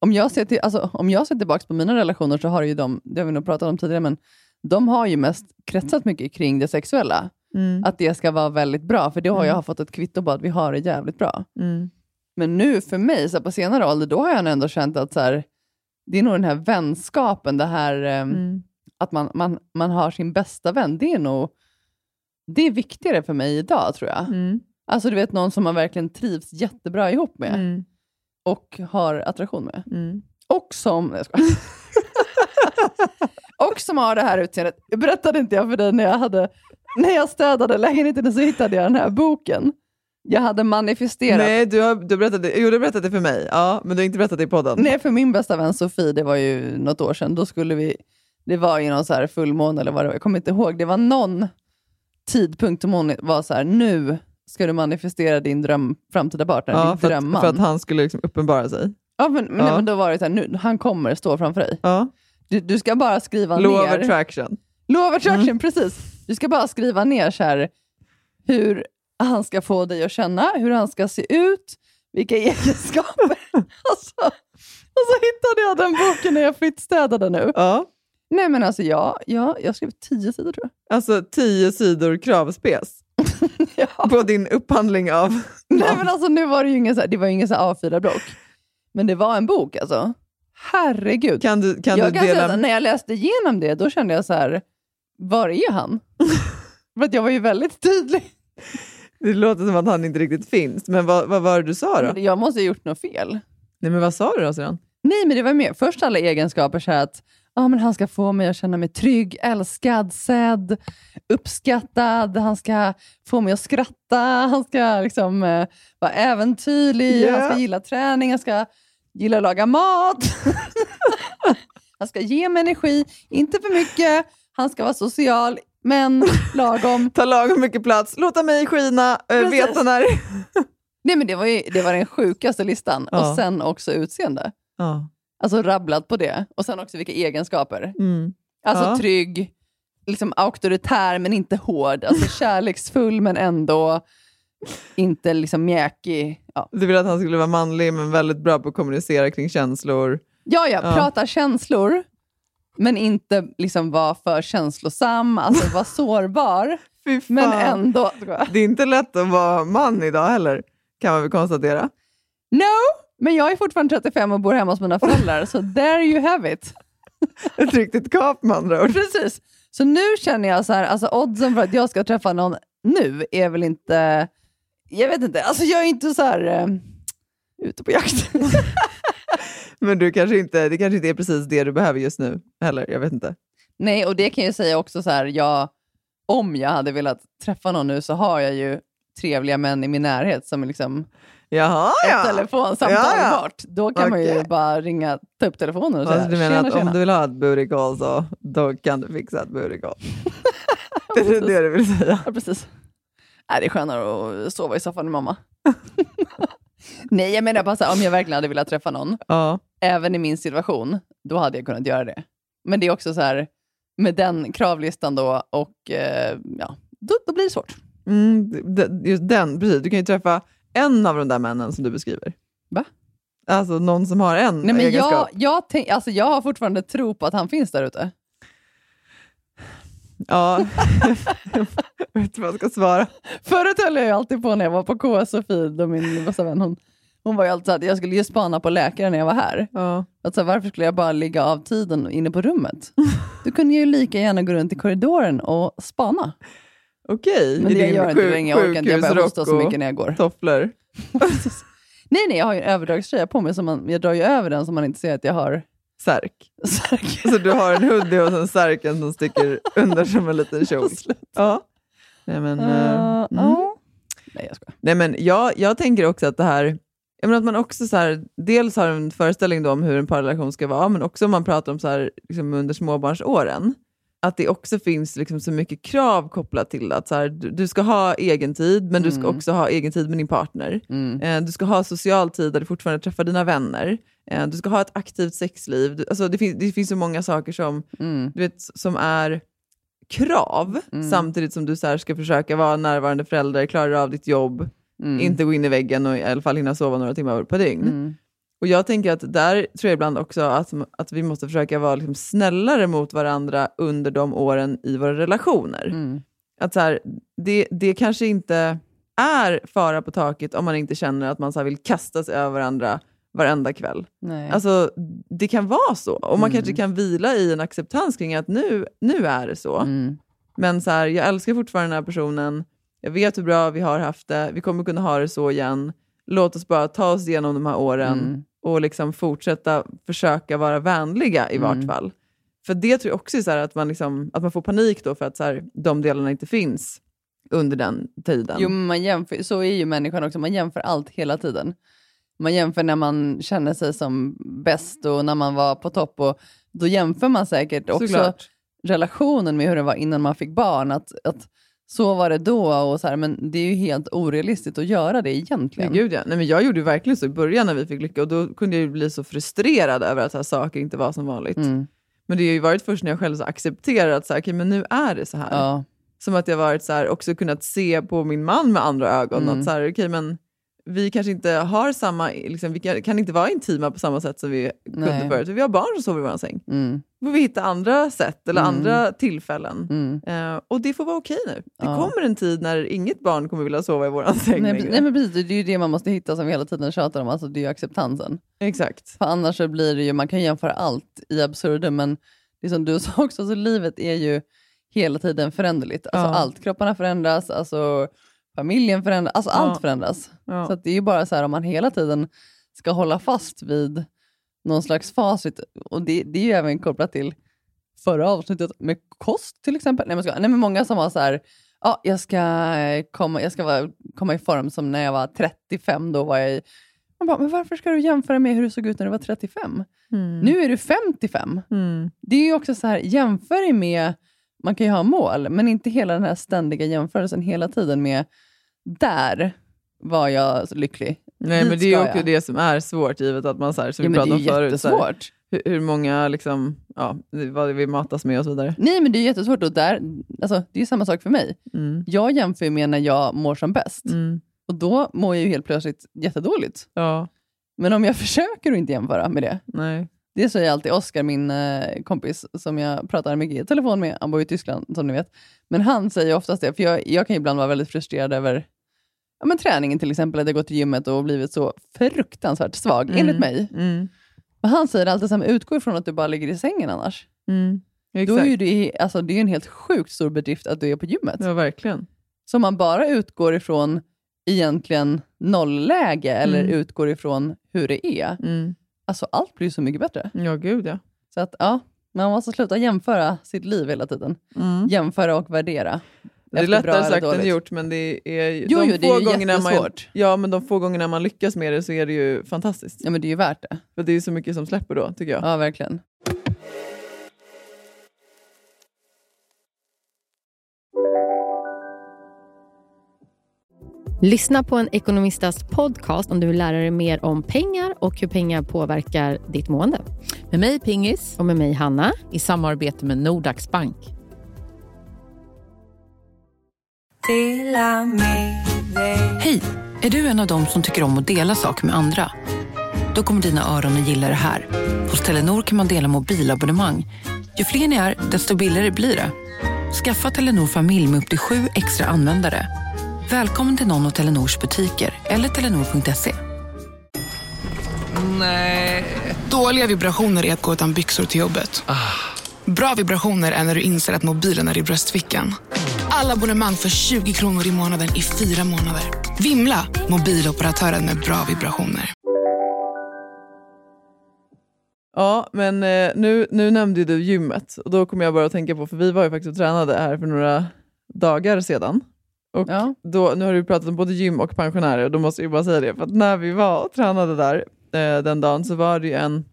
om jag ser, till, alltså, om jag ser tillbaka på mina relationer så har ju de, det har vi nog pratat om tidigare, men de har ju mest kretsat mycket kring det sexuella. Mm. Att det ska vara väldigt bra, för det har Mm. jag fått ett kvitto på att vi har det jävligt bra. Mm. Men nu för mig, så här, på senare ålder, då har jag ändå känt att så här, det är nog den här vänskapen, det här ehm, Mm. att man, man, man har sin bästa vän, det är nog det är viktigare för mig idag tror jag. Mm. Alltså du vet någon som man verkligen trivs jättebra ihop med Mm. och har attraktion med. Mm. Och som... Jag. och som har det här utseendet. Berättade inte jag för dig när jag, hade, när jag städade lägenheten så hittade jag den här boken. Jag hade manifesterat. Nej, du har, du det. Jo, du det för mig. Ja, men du har inte berättat det i podden. Nej, för min bästa vän Sofie, det var ju något år sedan, då skulle vi, det var ju någon så här fullmåne eller vad det var, jag kommer inte ihåg, det var någon tidpunkt som hon var så här, nu ska du manifestera din dröm, framtida partner, Ja, din för, drömman. att, för att han skulle liksom uppenbara sig. ja, men, Ja. men då var det så här, nu, han kommer stå framför dig. Ja. Du, du ska bara skriva Law of ner. attraction. Law of attraction, Mm. precis. Du ska bara skriva ner så här, hur han ska få dig att känna, hur han ska se ut, vilka egenskaper. alltså, och så hittade jag den boken när jag flyttstädade nu. Ja. Nej men alltså jag, jag, jag skrev tio sidor tror Alltså tio sidor kravspes jag. Ja. på din upphandling av... Nej men alltså nu var det ju ingen, så här, det var ju ingen så här A4-block. Men det var en bok alltså. Herregud. Kan du, kan jag du kan dela... säga, när jag läste igenom det, då kände jag så här, var är han? För att jag var ju väldigt tydlig. Det låter som att han inte riktigt finns, men vad, vad var det du sa då? Jag måste ha gjort något fel. Nej, men vad sa du då sedan? Nej, men det var mer först alla egenskaper, så att ah, men han ska få mig att känna mig trygg, älskad, sedd, uppskattad, han ska få mig att skratta, han ska liksom, eh, vara äventyrlig, Ja. han ska gilla träning, han ska gilla att laga mat. Han ska ge mig energi, inte för mycket. Han ska vara social, men lagom. Ta lagom mycket plats, låta mig skina, äh, veta när... Nej, men det var, ju, det var den sjukaste listan. Ja. Och sen också utseende. Ja. Alltså rabblat på det. Och sen också vilka egenskaper. Mm. Alltså Ja. trygg, liksom auktoritär men inte hård. Alltså kärleksfull men ändå inte liksom mjäkig. Ja. Du ville att han skulle vara manlig men väldigt bra på att kommunicera kring känslor. Ja, ja, Ja. prata känslor, men inte liksom vara för känslosam, alltså vara sårbar, men ändå... Det är inte lätt att vara man idag heller, kan man väl konstatera. No, men jag är fortfarande 35 och bor hemma hos mina föräldrar, så there you have it. Ett riktigt kap med andra ord. Precis. Så nu känner jag så här, alltså oddsen för att jag ska träffa någon nu är väl inte... Jag vet inte, alltså jag är inte så här eh, ute på jakt. Men du kanske inte, det kanske inte är precis det du behöver just nu heller. Jag vet inte. Nej, och det kan jag säga också så här, jag, om jag hade velat träffa någon nu så har jag ju trevliga män i min närhet som är liksom Jaha, ett ja. telefonsamtal Ja, ja. bort. Då kan man ju bara ringa, ta upp telefonen och säga Alltså, du menar tjena, att tjena. om du vill ha ett booty call så då kan du fixa ett booty call? det är det du vill säga? Ja, precis. Nej, det är skönare att sova i soffan med mamma. Nej, jag menar bara så här, om jag verkligen hade velat träffa någon, Ja. även i min situation, då hade jag kunnat göra det. Men det är också så här, med den kravlistan då, och eh, ja, då, då blir det svårt. Mm, just den, precis. Du kan ju träffa en av de där männen som du beskriver. Va? Alltså någon som har en Nej, men egenskap. jag, jag, tänk, alltså, jag har fortfarande tro på att han finns där ute. Ja, jag vet inte vad jag ska svara. Förut höll jag ju alltid på när jag var på KS Sofie, då min bästa vän, hon, hon var ju alltid så att jag skulle ju spana på läkare när jag var här. Ja. Att så här, varför skulle jag bara ligga av tiden inne på rummet? Du kunde ju lika gärna gå runt i korridoren och spana. Okej, Men det din gör inte sjuk- längre, jag orkar inte. Jag börjar hosta så och mycket när jag går. Tofflor. Nej, nej, jag har ju en överdragströja på mig, så man, jag drar ju över den så man inte ser att jag har Särk. särk. Så du har en hoodie och sen särken som sticker under som en liten kjol. Ja. Nej, men, Uh, mm. ja. Nej, jag skojar. Nej, men jag, jag tänker också att det här, jag menar att man också så här, dels har en föreställning om hur en parrelation ska vara, men också om man pratar om så här, liksom under småbarnsåren, att det också finns liksom så mycket krav kopplat till att så här, du, du ska ha egen tid, men du ska Mm. också ha egen tid med din partner. Mm. Eh, du ska ha social tid där du fortfarande träffar dina vänner. Eh, du ska ha ett aktivt sexliv. Alltså det, finns, det finns så många saker som, Mm. du vet, som är krav, Mm. samtidigt som du så ska försöka vara närvarande förälder, klara av ditt jobb, Mm. inte gå in i väggen och i alla fall hinna sova några timmar per dygn. Mm. Och jag tänker att där tror jag ibland också att, att vi måste försöka vara liksom snällare mot varandra under de åren i våra relationer. Mm. Att så här, det, det kanske inte är fara på taket om man inte känner att man så vill kasta sig över varandra varenda kväll. Nej. Alltså, det kan vara så. Och man Mm. kanske kan vila i en acceptans kring att nu, nu är det så. Mm. Men så här, jag älskar fortfarande den här personen. Jag vet hur bra vi har haft det. Vi kommer kunna ha det så igen. Låt oss bara ta oss igenom de här åren Mm. och liksom fortsätta försöka vara vänliga i Mm. vart fall. För det tror jag också är så här att, man liksom, att man får panik då för att så här, de delarna inte finns under den tiden. Jo, men man jämför, så är ju människan också, man jämför allt hela tiden. Man jämför när man känner sig som bäst och när man var på topp. Och då jämför man säkert också Såklart. relationen med hur det var innan man fick barn. Att, att så var det då, och så här, men det är ju helt orealistiskt att göra det egentligen. gud ja. Nej, men jag gjorde ju verkligen så i början när vi fick lycka och då kunde jag bli så frustrerad över att så här, saker inte var som vanligt. Mm. Men det har ju varit först när jag själv så accepterar att så här, okay, men nu är det så här. Ja. Som att jag varit så här, också kunnat se på min man med andra ögon. Mm. Att så här, okay, men vi kanske inte har samma, liksom, vi kan, kan inte vara intima på samma sätt som vi kunde Nej. förut. Vi har barn som sover i vår säng. Mm. Får vi hitta andra sätt eller Mm. andra tillfällen. Mm. Eh, och det får vara okej nu. Det Ja. kommer en tid när inget barn kommer vilja sova i vår säng Nej, längre. nej men precis, det är ju det man måste hitta som vi hela tiden tjatar om, alltså det är ju acceptansen. Exakt. För annars så blir det ju, man kan jämföra allt i absurdum, men det som du sa också, så livet är ju hela tiden föränderligt. Alltså Ja. allt, kropparna förändras, alltså familjen förändras, alltså allt Ja. förändras. Ja. Så det är ju bara så här om man hela tiden ska hålla fast vid någon slags facit, och det, det är ju även kopplat till förra avsnittet med kost till exempel. Nej men, ska, nej, men många som var så här, ja, jag ska, eh, komma, jag ska vara, komma i form som när jag var 35, då var jag i Man bara, men varför ska du jämföra med hur du såg ut när du var 35? Mm. Nu är du 55. Mm. Det är ju också så här, jämför dig med, man kan ju ha mål, men inte hela den här ständiga jämförelsen hela tiden med, där var jag lycklig. Nej, Dit men det är också jag. det som är svårt, givet att man, så här, som Ja, vi pratade om förut, så här, hur, hur många, liksom, ja, vad vi matas med och så vidare. Nej, men det är jättesvårt. Och där, alltså, det är samma sak för mig. Mm. Jag jämför med när jag mår som bäst. Mm. Och då mår jag ju helt plötsligt jättedåligt. Ja, Men om jag försöker att inte jämföra med det. nej. Det säger alltid Oskar, min eh, kompis, som jag pratar mycket i telefon med. Han bor i Tyskland, som ni vet. Men han säger oftast det, för jag, jag kan ibland vara väldigt frustrerad över ja, men träningen till exempel. Att jag gått till gymmet och blivit så fruktansvärt svag, Mm. enligt mig. Mm. Och han säger alltid att utgå ifrån att du bara ligger i sängen annars. Mm. Då Exakt. är ju det, alltså, det är en helt sjukt stor bedrift att du är på gymmet. Ja, verkligen. Så om man bara utgår ifrån egentligen nollläge eller Mm. utgår ifrån hur det är, Mm. alltså allt blir så mycket bättre. Ja, gud ja. Så att ja, man måste sluta jämföra sitt liv hela tiden. Mm. Jämföra och värdera. Det är lättare sagt än gjort, men det är ju- Jo, de jo, det är få ju gångerna man, jättesvårt. Ja, men de få gångerna man lyckas med det så är det ju fantastiskt. Ja, men det är ju värt det. För det är ju så mycket som släpper då, tycker jag. Ja, verkligen. Lyssna på en ekonomistas podcast om du vill lära dig mer om pengar och hur pengar påverkar ditt mående. Med mig Pingis Och med mig Hanna. i samarbete med Nordax Bank. Hej! Är du en av dem som tycker om att dela saker med andra? Då kommer dina öron att gilla det här. Hos Telenor kan man dela mobilabonnemang. Ju fler ni är, desto billigare blir det. Skaffa Telenor familj med upp till sju extra användare. Välkommen till någon av Telenors butiker eller telenor.se. Dåliga vibrationer är att gå utan byxor till jobbet. Bra vibrationer är när du inser att mobilen är i bröstfickan. Alla abonnemang för 20 kronor i månaden i fyra månader. Vimla! Mobiloperatören med bra vibrationer. Ja, men eh, nu, nu nämnde du gymmet och då kommer jag bara att tänka på, för vi var ju faktiskt och tränade här för några dagar sedan. Och Ja. då, nu har du pratat om både gym och pensionärer och då måste jag ju bara säga det, för att när vi var och tränade där eh, den dagen så var det ju en,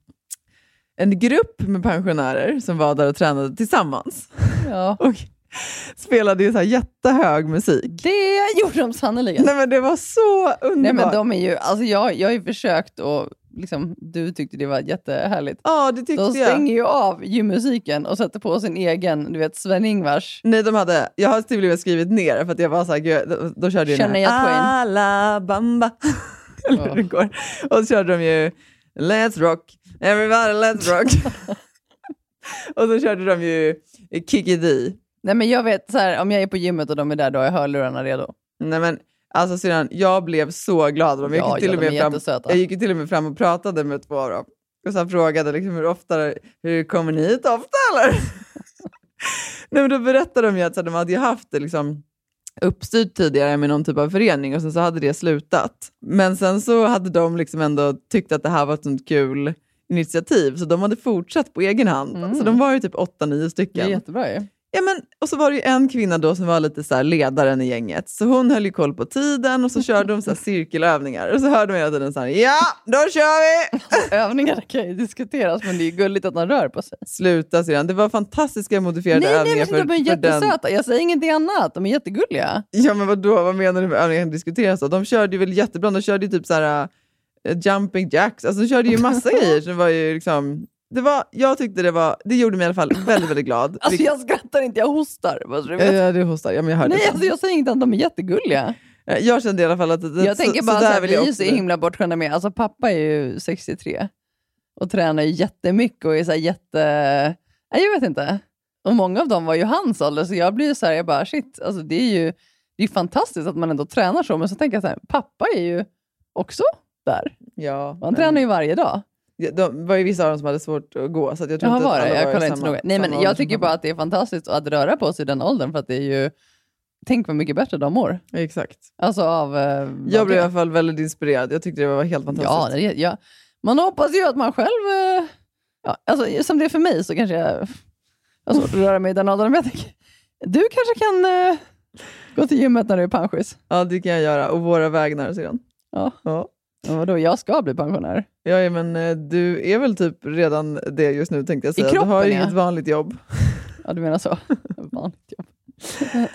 en grupp med pensionärer som var där och tränade tillsammans Ja. och spelade ju så här jättehög musik. Det gjorde de sannerligen. Nej men det var så underbart. Nej, men de är ju, alltså jag, jag har ju försökt och liksom, du tyckte det var jättehärligt. Ja, det tyckte De jag. stänger ju av gymmusiken och sätter på sin egen, du vet Sven-Ingvars. Nej, de hade, jag har till och med skrivit ner för att jag var så här, gud, då, då körde ju här Twain. Alabama. Eller hur det går. Och så körde de ju Let's rock, everybody let's rock. och så körde de ju Kiki D. Nej men jag vet, så här, om jag är på gymmet och de är där, då har jag hörlurarna redo. Nej men alltså syrran, jag blev så glad. De gick Ja, till ja, och med fram, jättesöta. jag gick till och med fram och pratade med två av dem. Och så frågade liksom, hur ofta, hur kommer ni hit ofta eller? Nej men då berättade de ju att så här, de hade haft det liksom uppstyrt tidigare med någon typ av förening och sen så hade det slutat. Men sen så hade de liksom ändå tyckt att det här var ett sånt kul initiativ så de hade fortsatt på egen hand. Mm. Så de var ju typ åtta, nio Det är stycken. jättebra ju. Ja, men, och så var det ju en kvinna då som var lite så ledaren i gänget. Så hon höll ju koll på tiden och så körde de så cirkelövningar. Och så hörde man hela tiden så här, ja, då kör vi! Övningar kan ju diskuteras, men det är ju gulligt att man rör på sig. Sluta sedan. Det var fantastiska modifierade Nej, nej, övningar men de är för, för den. jättesöta. Jag säger ingenting annat. De är jättegulliga. Ja, men vadå, vad menar du med övningar som diskuteras då? De körde ju väl jättebra. De körde ju typ så här uh, jumping jacks. Alltså de körde ju massa grejer. Så det var ju liksom... Det var, jag tyckte det var, det gjorde mig i alla fall väldigt, väldigt glad. Alltså jag skrattar inte, jag hostar. Så vet. Ja, du hostar. Ja, men jag hörde Nej, det. alltså jag säger inte att de är jättegulliga. Eh, Jag kände i alla fall att... Det, Jag tänker bara så vill vi är ju så himla bortskämda med, alltså pappa är ju 63 och tränar ju jättemycket och är så jätte... Nej, jag vet inte. Och många av dem var ju hans ålder, så jag blir så här, jag bara shit, alltså det är ju det är fantastiskt att man ändå tränar så, men så tänker jag så här, pappa är ju också där. Ja, Han men- tränar ju varje dag. De var ju vissa av dem som hade svårt att gå. Så jag tror Jaha, inte var det? Jag kollar inte noga. Nej, men jag tycker bara att det är fantastiskt att röra på sig i den åldern, för att det är ju... Tänk vad mycket bättre de mår. Exakt. Alltså av... eh, Jag blev i alla fall väldigt inspirerad. Jag tyckte det var helt fantastiskt. Ja, det, ja, man hoppas ju att man själv... eh, Ja, alltså, som det är för mig så kanske jag har svårt att röra mig i den åldern. Men jag tänker, du kanske kan eh, gå till gymmet när du är pensionist. Ja, det kan jag göra. Och våra vägnar sedan. Ja. Ja. Ja, vadå, jag ska bli pensionär. Ja, men eh, du är väl typ redan det just nu tänkte jag säga. kroppen, du har ju ja. inget vanligt jobb. Ja, du menar så. Vanligt jobb.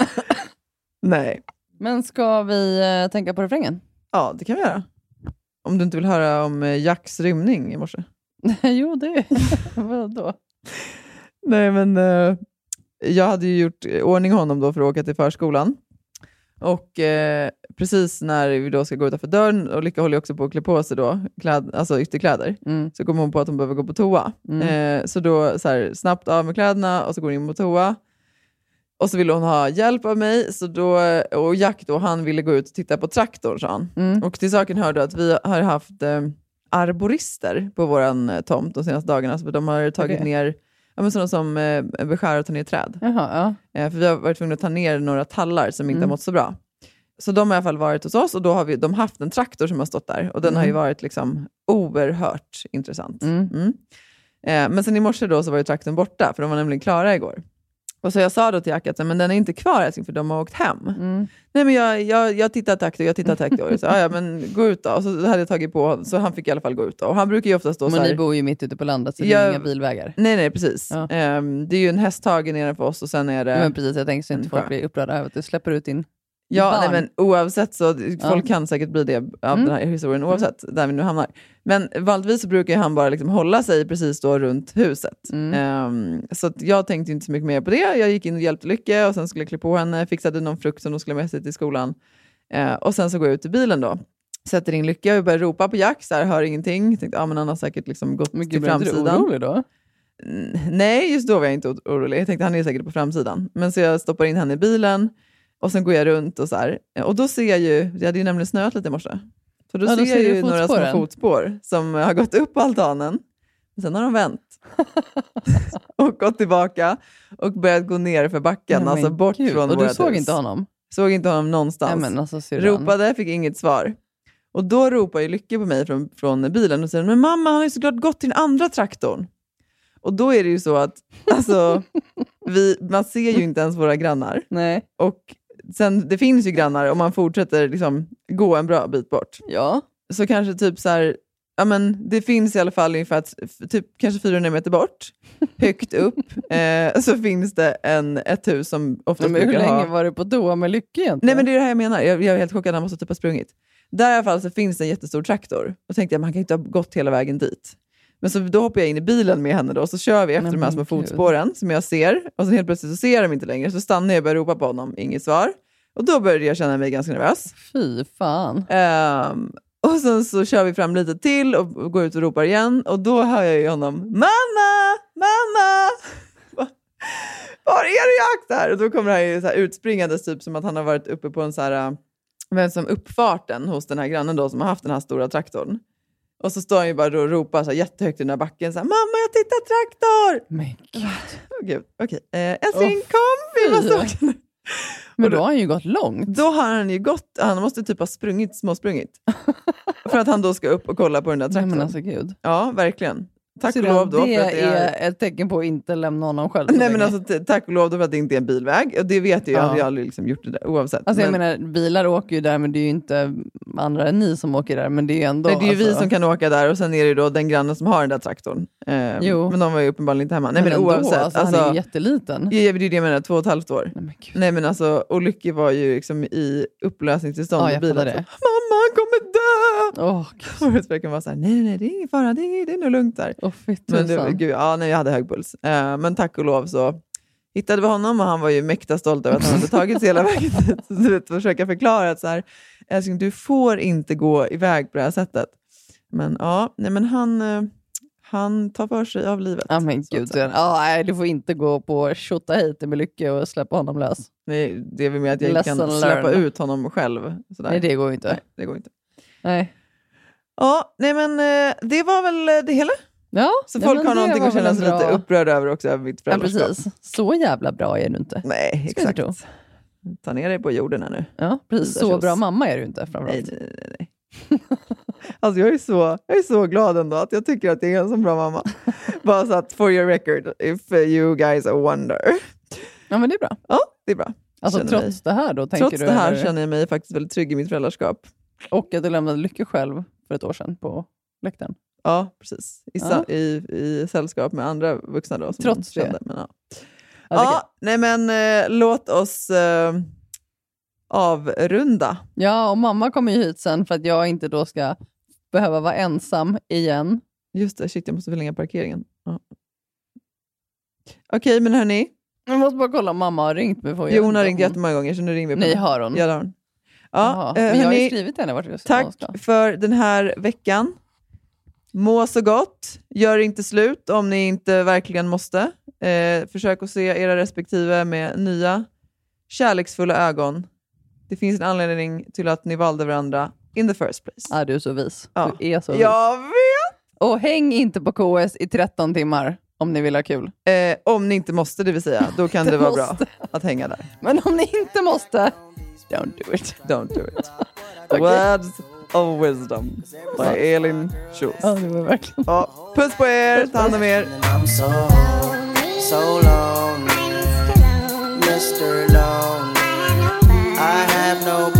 Nej. Men ska vi eh, tänka på refrängen? Ja, det kan vi göra. Om du inte vill höra om eh, Jacks rymning i morse. jo, det Vadå? Nej, men eh, jag hade ju gjort i ordning honom då för att åka till förskolan. Och eh, precis när vi då ska gå utanför dörren, och Lycka håller också på att klä på sig då, kläd, alltså ytterkläder, Mm. så kommer hon på att hon behöver gå på toa. Mm. Eh, så då så här, snabbt av med kläderna och så går hon in på toa. Och så ville hon ha hjälp av mig, så då, och Jack då, han ville gå ut och titta på traktorn sa han. Mm. Och till saken hörde att vi har haft eh, arborister på vår eh, tomt de senaste dagarna. Så de har tagit det? ner, ja, men sådana som eh, beskär och tar ner träd. Jaha, ja. Eh, för vi har varit tvungna att ta ner några tallar som inte Mm. har mått så bra. Så de har i alla fall varit hos oss och då har vi, de haft en traktor som har stått där. Och den har ju Mm. varit liksom oerhört intressant. Mm. Mm. Eh, men sen i morse då så var ju traktorn borta, för de var nämligen klara igår. Och så jag sa då till Jack att men den är inte kvar älskling, för de har åkt hem. Mm. Nej men jag, jag, jag tittar traktor, jag tittar traktor. Så, "Ja, men gå ut då. Och så hade jag tagit på så han fick i alla fall gå ut. Då. Och han brukar ju oftast stå så Men här, ni bor ju mitt ute på landet så det Jag- är inga bilvägar. Nej, nej, precis. Ja. Ehm, det är ju en hästhage nedanför oss och sen är det... Men precis, jag tänker så inte folk blir upprörda över att du släpper ut din Ja, barn. nej, men oavsett så, folk kan säkert bli det av Mm. den här historien oavsett där vi nu hamnar. Men vanligtvis så brukar han bara liksom hålla sig precis då runt huset. Mm. Ehm, så jag tänkte inte så mycket mer på det. Jag gick in och hjälpte Lycke och sen skulle jag klä på henne, fixade någon frukt som de skulle ha med sig till skolan. Eh, och sen så går jag ut till bilen då. Sätter in Lycka och börjar ropa på Jack, så här, hör ingenting. Tänkte, ja, men han har säkert liksom gått Men till framsidan. orolig då? Mm, Nej, just då var jag inte orolig. Jag tänkte han är säkert på framsidan. Men så jag stoppar in henne i bilen och sen går jag runt och så här. Och då ser jag ju, det hade ju nämligen snöat lite i morse. Så då Ja, då ser jag ju några små fotspår som har gått upp på altanen. Men sen har de vänt. och gått tillbaka och börjat gå ner för backen, Nej, alltså bort gud. från Och du såg hus. inte honom? Såg inte honom någonstans. Nej, alltså. Ropade, fick inget svar. Och då ropar ju Lycke på mig från, från bilen och säger men mamma han har ju såklart gått till den andra traktorn. Och då är det ju så att alltså, vi, man ser ju inte ens våra grannar. Nej. Och sen, det finns ju grannar om man fortsätter liksom, gå en bra bit bort. Ja. Så kanske typ så här, ja men det finns i alla fall ungefär typ kanske 400 meter bort, högt upp, eh, så finns det en, ett hus som oftast Men hur brukar länge ha... var du på toa med Lycke egentligen? Nej men det är det här jag menar, jag, jag är helt chockad, han måste typ ha sprungit. Där i alla fall så finns det en jättestor traktor. Och tänkte jag, man kan inte ha gått hela vägen dit. Men så då hoppar jag in i bilen med henne då, så kör vi efter Men de här små fotspåren som jag ser. Och sen helt plötsligt så ser jag dem inte längre, så stannar jag och börjar ropa på honom, inget svar. Och då började jag känna mig ganska nervös. Fy fan. Ehm, och sen så kör vi fram lite till och och går ut och ropar igen. Och då hör jag ju honom, mamma, mamma! Var är du Jack där? Och då kommer han ju så här utspringandes, typ som att han har varit uppe på en så här, men som uppfarten hos den här grannen då som har haft den här stora traktorn. Och så står han ju bara och ropar så här jättehögt i den här backen, så här, mamma jag tittar traktor! Men gud. Okej. Eh, älskling Åh, kom, vi måste fy. åka nu. Men då har han ju gått långt. Då har han ju gått, han måste typ ha sprungit, småsprungit. för att han då ska upp och kolla på den där Nej, traktorn. men alltså gud. Ja, verkligen. Tack och lov då. det, för att det är... är ett tecken på att inte lämna honom själv Nej, men alltså, tack och lov då för att det inte är en bilväg. Och det vet jag, jag Ja. hade ju aldrig liksom gjort det där oavsett. Alltså jag men, menar, bilar åker ju där, men det är ju inte andra än ni som åker där. Men det är ju ändå... nej, det är ju vi alltså, som kan åka där och sen är det då den grannen som har den där traktorn. Eh, Jo. Men de var ju uppenbarligen inte hemma. Nej, men, ändå, oavsett. Alltså, han är ju jätteliten. Ja, det är ju det jag menar, två och ett halvt år. Nej, men gud. Nej men alltså, och Lycke var ju liksom i upplösningstillstånd Ja, i jag bilen. fattar Så, det. Mamma, han kommer Och fröken var såhär, nej nej nej, det är ingen fara, det är, det är nog lugnt där. oh, Men det, gud, ja, nej, jag hade hög puls. Eh, men tack och lov så hittade vi honom och han var ju mäkta stolt över att han hade tagit sig hela vägen dit. Så försöka förklara att så här, älskling, du får inte gå iväg på det här sättet. Men ja, nej, men han, eh, han tar för sig av livet. Ja men så gud, så, ja, nej, du får inte gå på tjotta hit med Lycke och släppa honom lös. Nej, det är väl med att jag inte kan Lesson släppa learned. ut honom själv. Sådär. Nej det går ju inte. Nej, det går inte. Nej. Ja, nej men eh, det var väl eh, det hela. Ja, Så ja, folk har någonting att känna sig lite upprörda över också, över mitt Ja, föräldraskap. precis. Så jävla bra är du inte. Nej, exakt. Ta ner dig på jorden här nu. Ja, precis. Så bra mamma är du inte framförallt. nej, nej, nej. alltså jag är, så, jag är så glad ändå att jag tycker att jag är en så bra mamma. Bara så att, for your record, if you guys wonder. Ja men det är bra. Ja, det är bra. Alltså Känner trots det här då? Tänker Trots du, det här eller? känner jag mig faktiskt väldigt trygg i mitt föräldraskap. Och att du lämnade Lycke själv för ett år sedan på läktaren. Ja, precis. I, sa, i, i sällskap med andra vuxna då. Som Trots det. kände, Men, ja. Ja, det Ja, nej men eh, låt oss eh, avrunda. Ja, och mamma kommer ju hit sen för att jag inte då ska behöva vara ensam igen. Just det, shit jag måste förlänga parkeringen. Ja. Okej, men hörni. Jag måste bara kolla om mamma har ringt. mig. Jo, hon har ringt jättemånga gånger så nu ringer vi på Nej, har hon? Ja, det har hon. Jaha, Ja, eh, men jag har ju skrivit henne vart ska. tack för den här veckan. Må så gott. Gör inte slut om ni inte verkligen måste. Eh, försök att se era respektive med nya kärleksfulla ögon. Det finns en anledning till att ni valde varandra in the first place. Ja, du är så vis. Ja. Du är så vis. Jag vet! Och häng inte på KS i 13 timmar om ni vill ha kul. Eh, om ni inte måste, det vill säga. Då kan det vara bra Måste. att hänga där. Men om ni inte måste, don't do it. Don't do it. Words of wisdom by Elin Schultz. Ja, det var verkligen. Ja, puss på er, ta hand om er. I'm so, so lonely, Mr. Lonely. I have nobody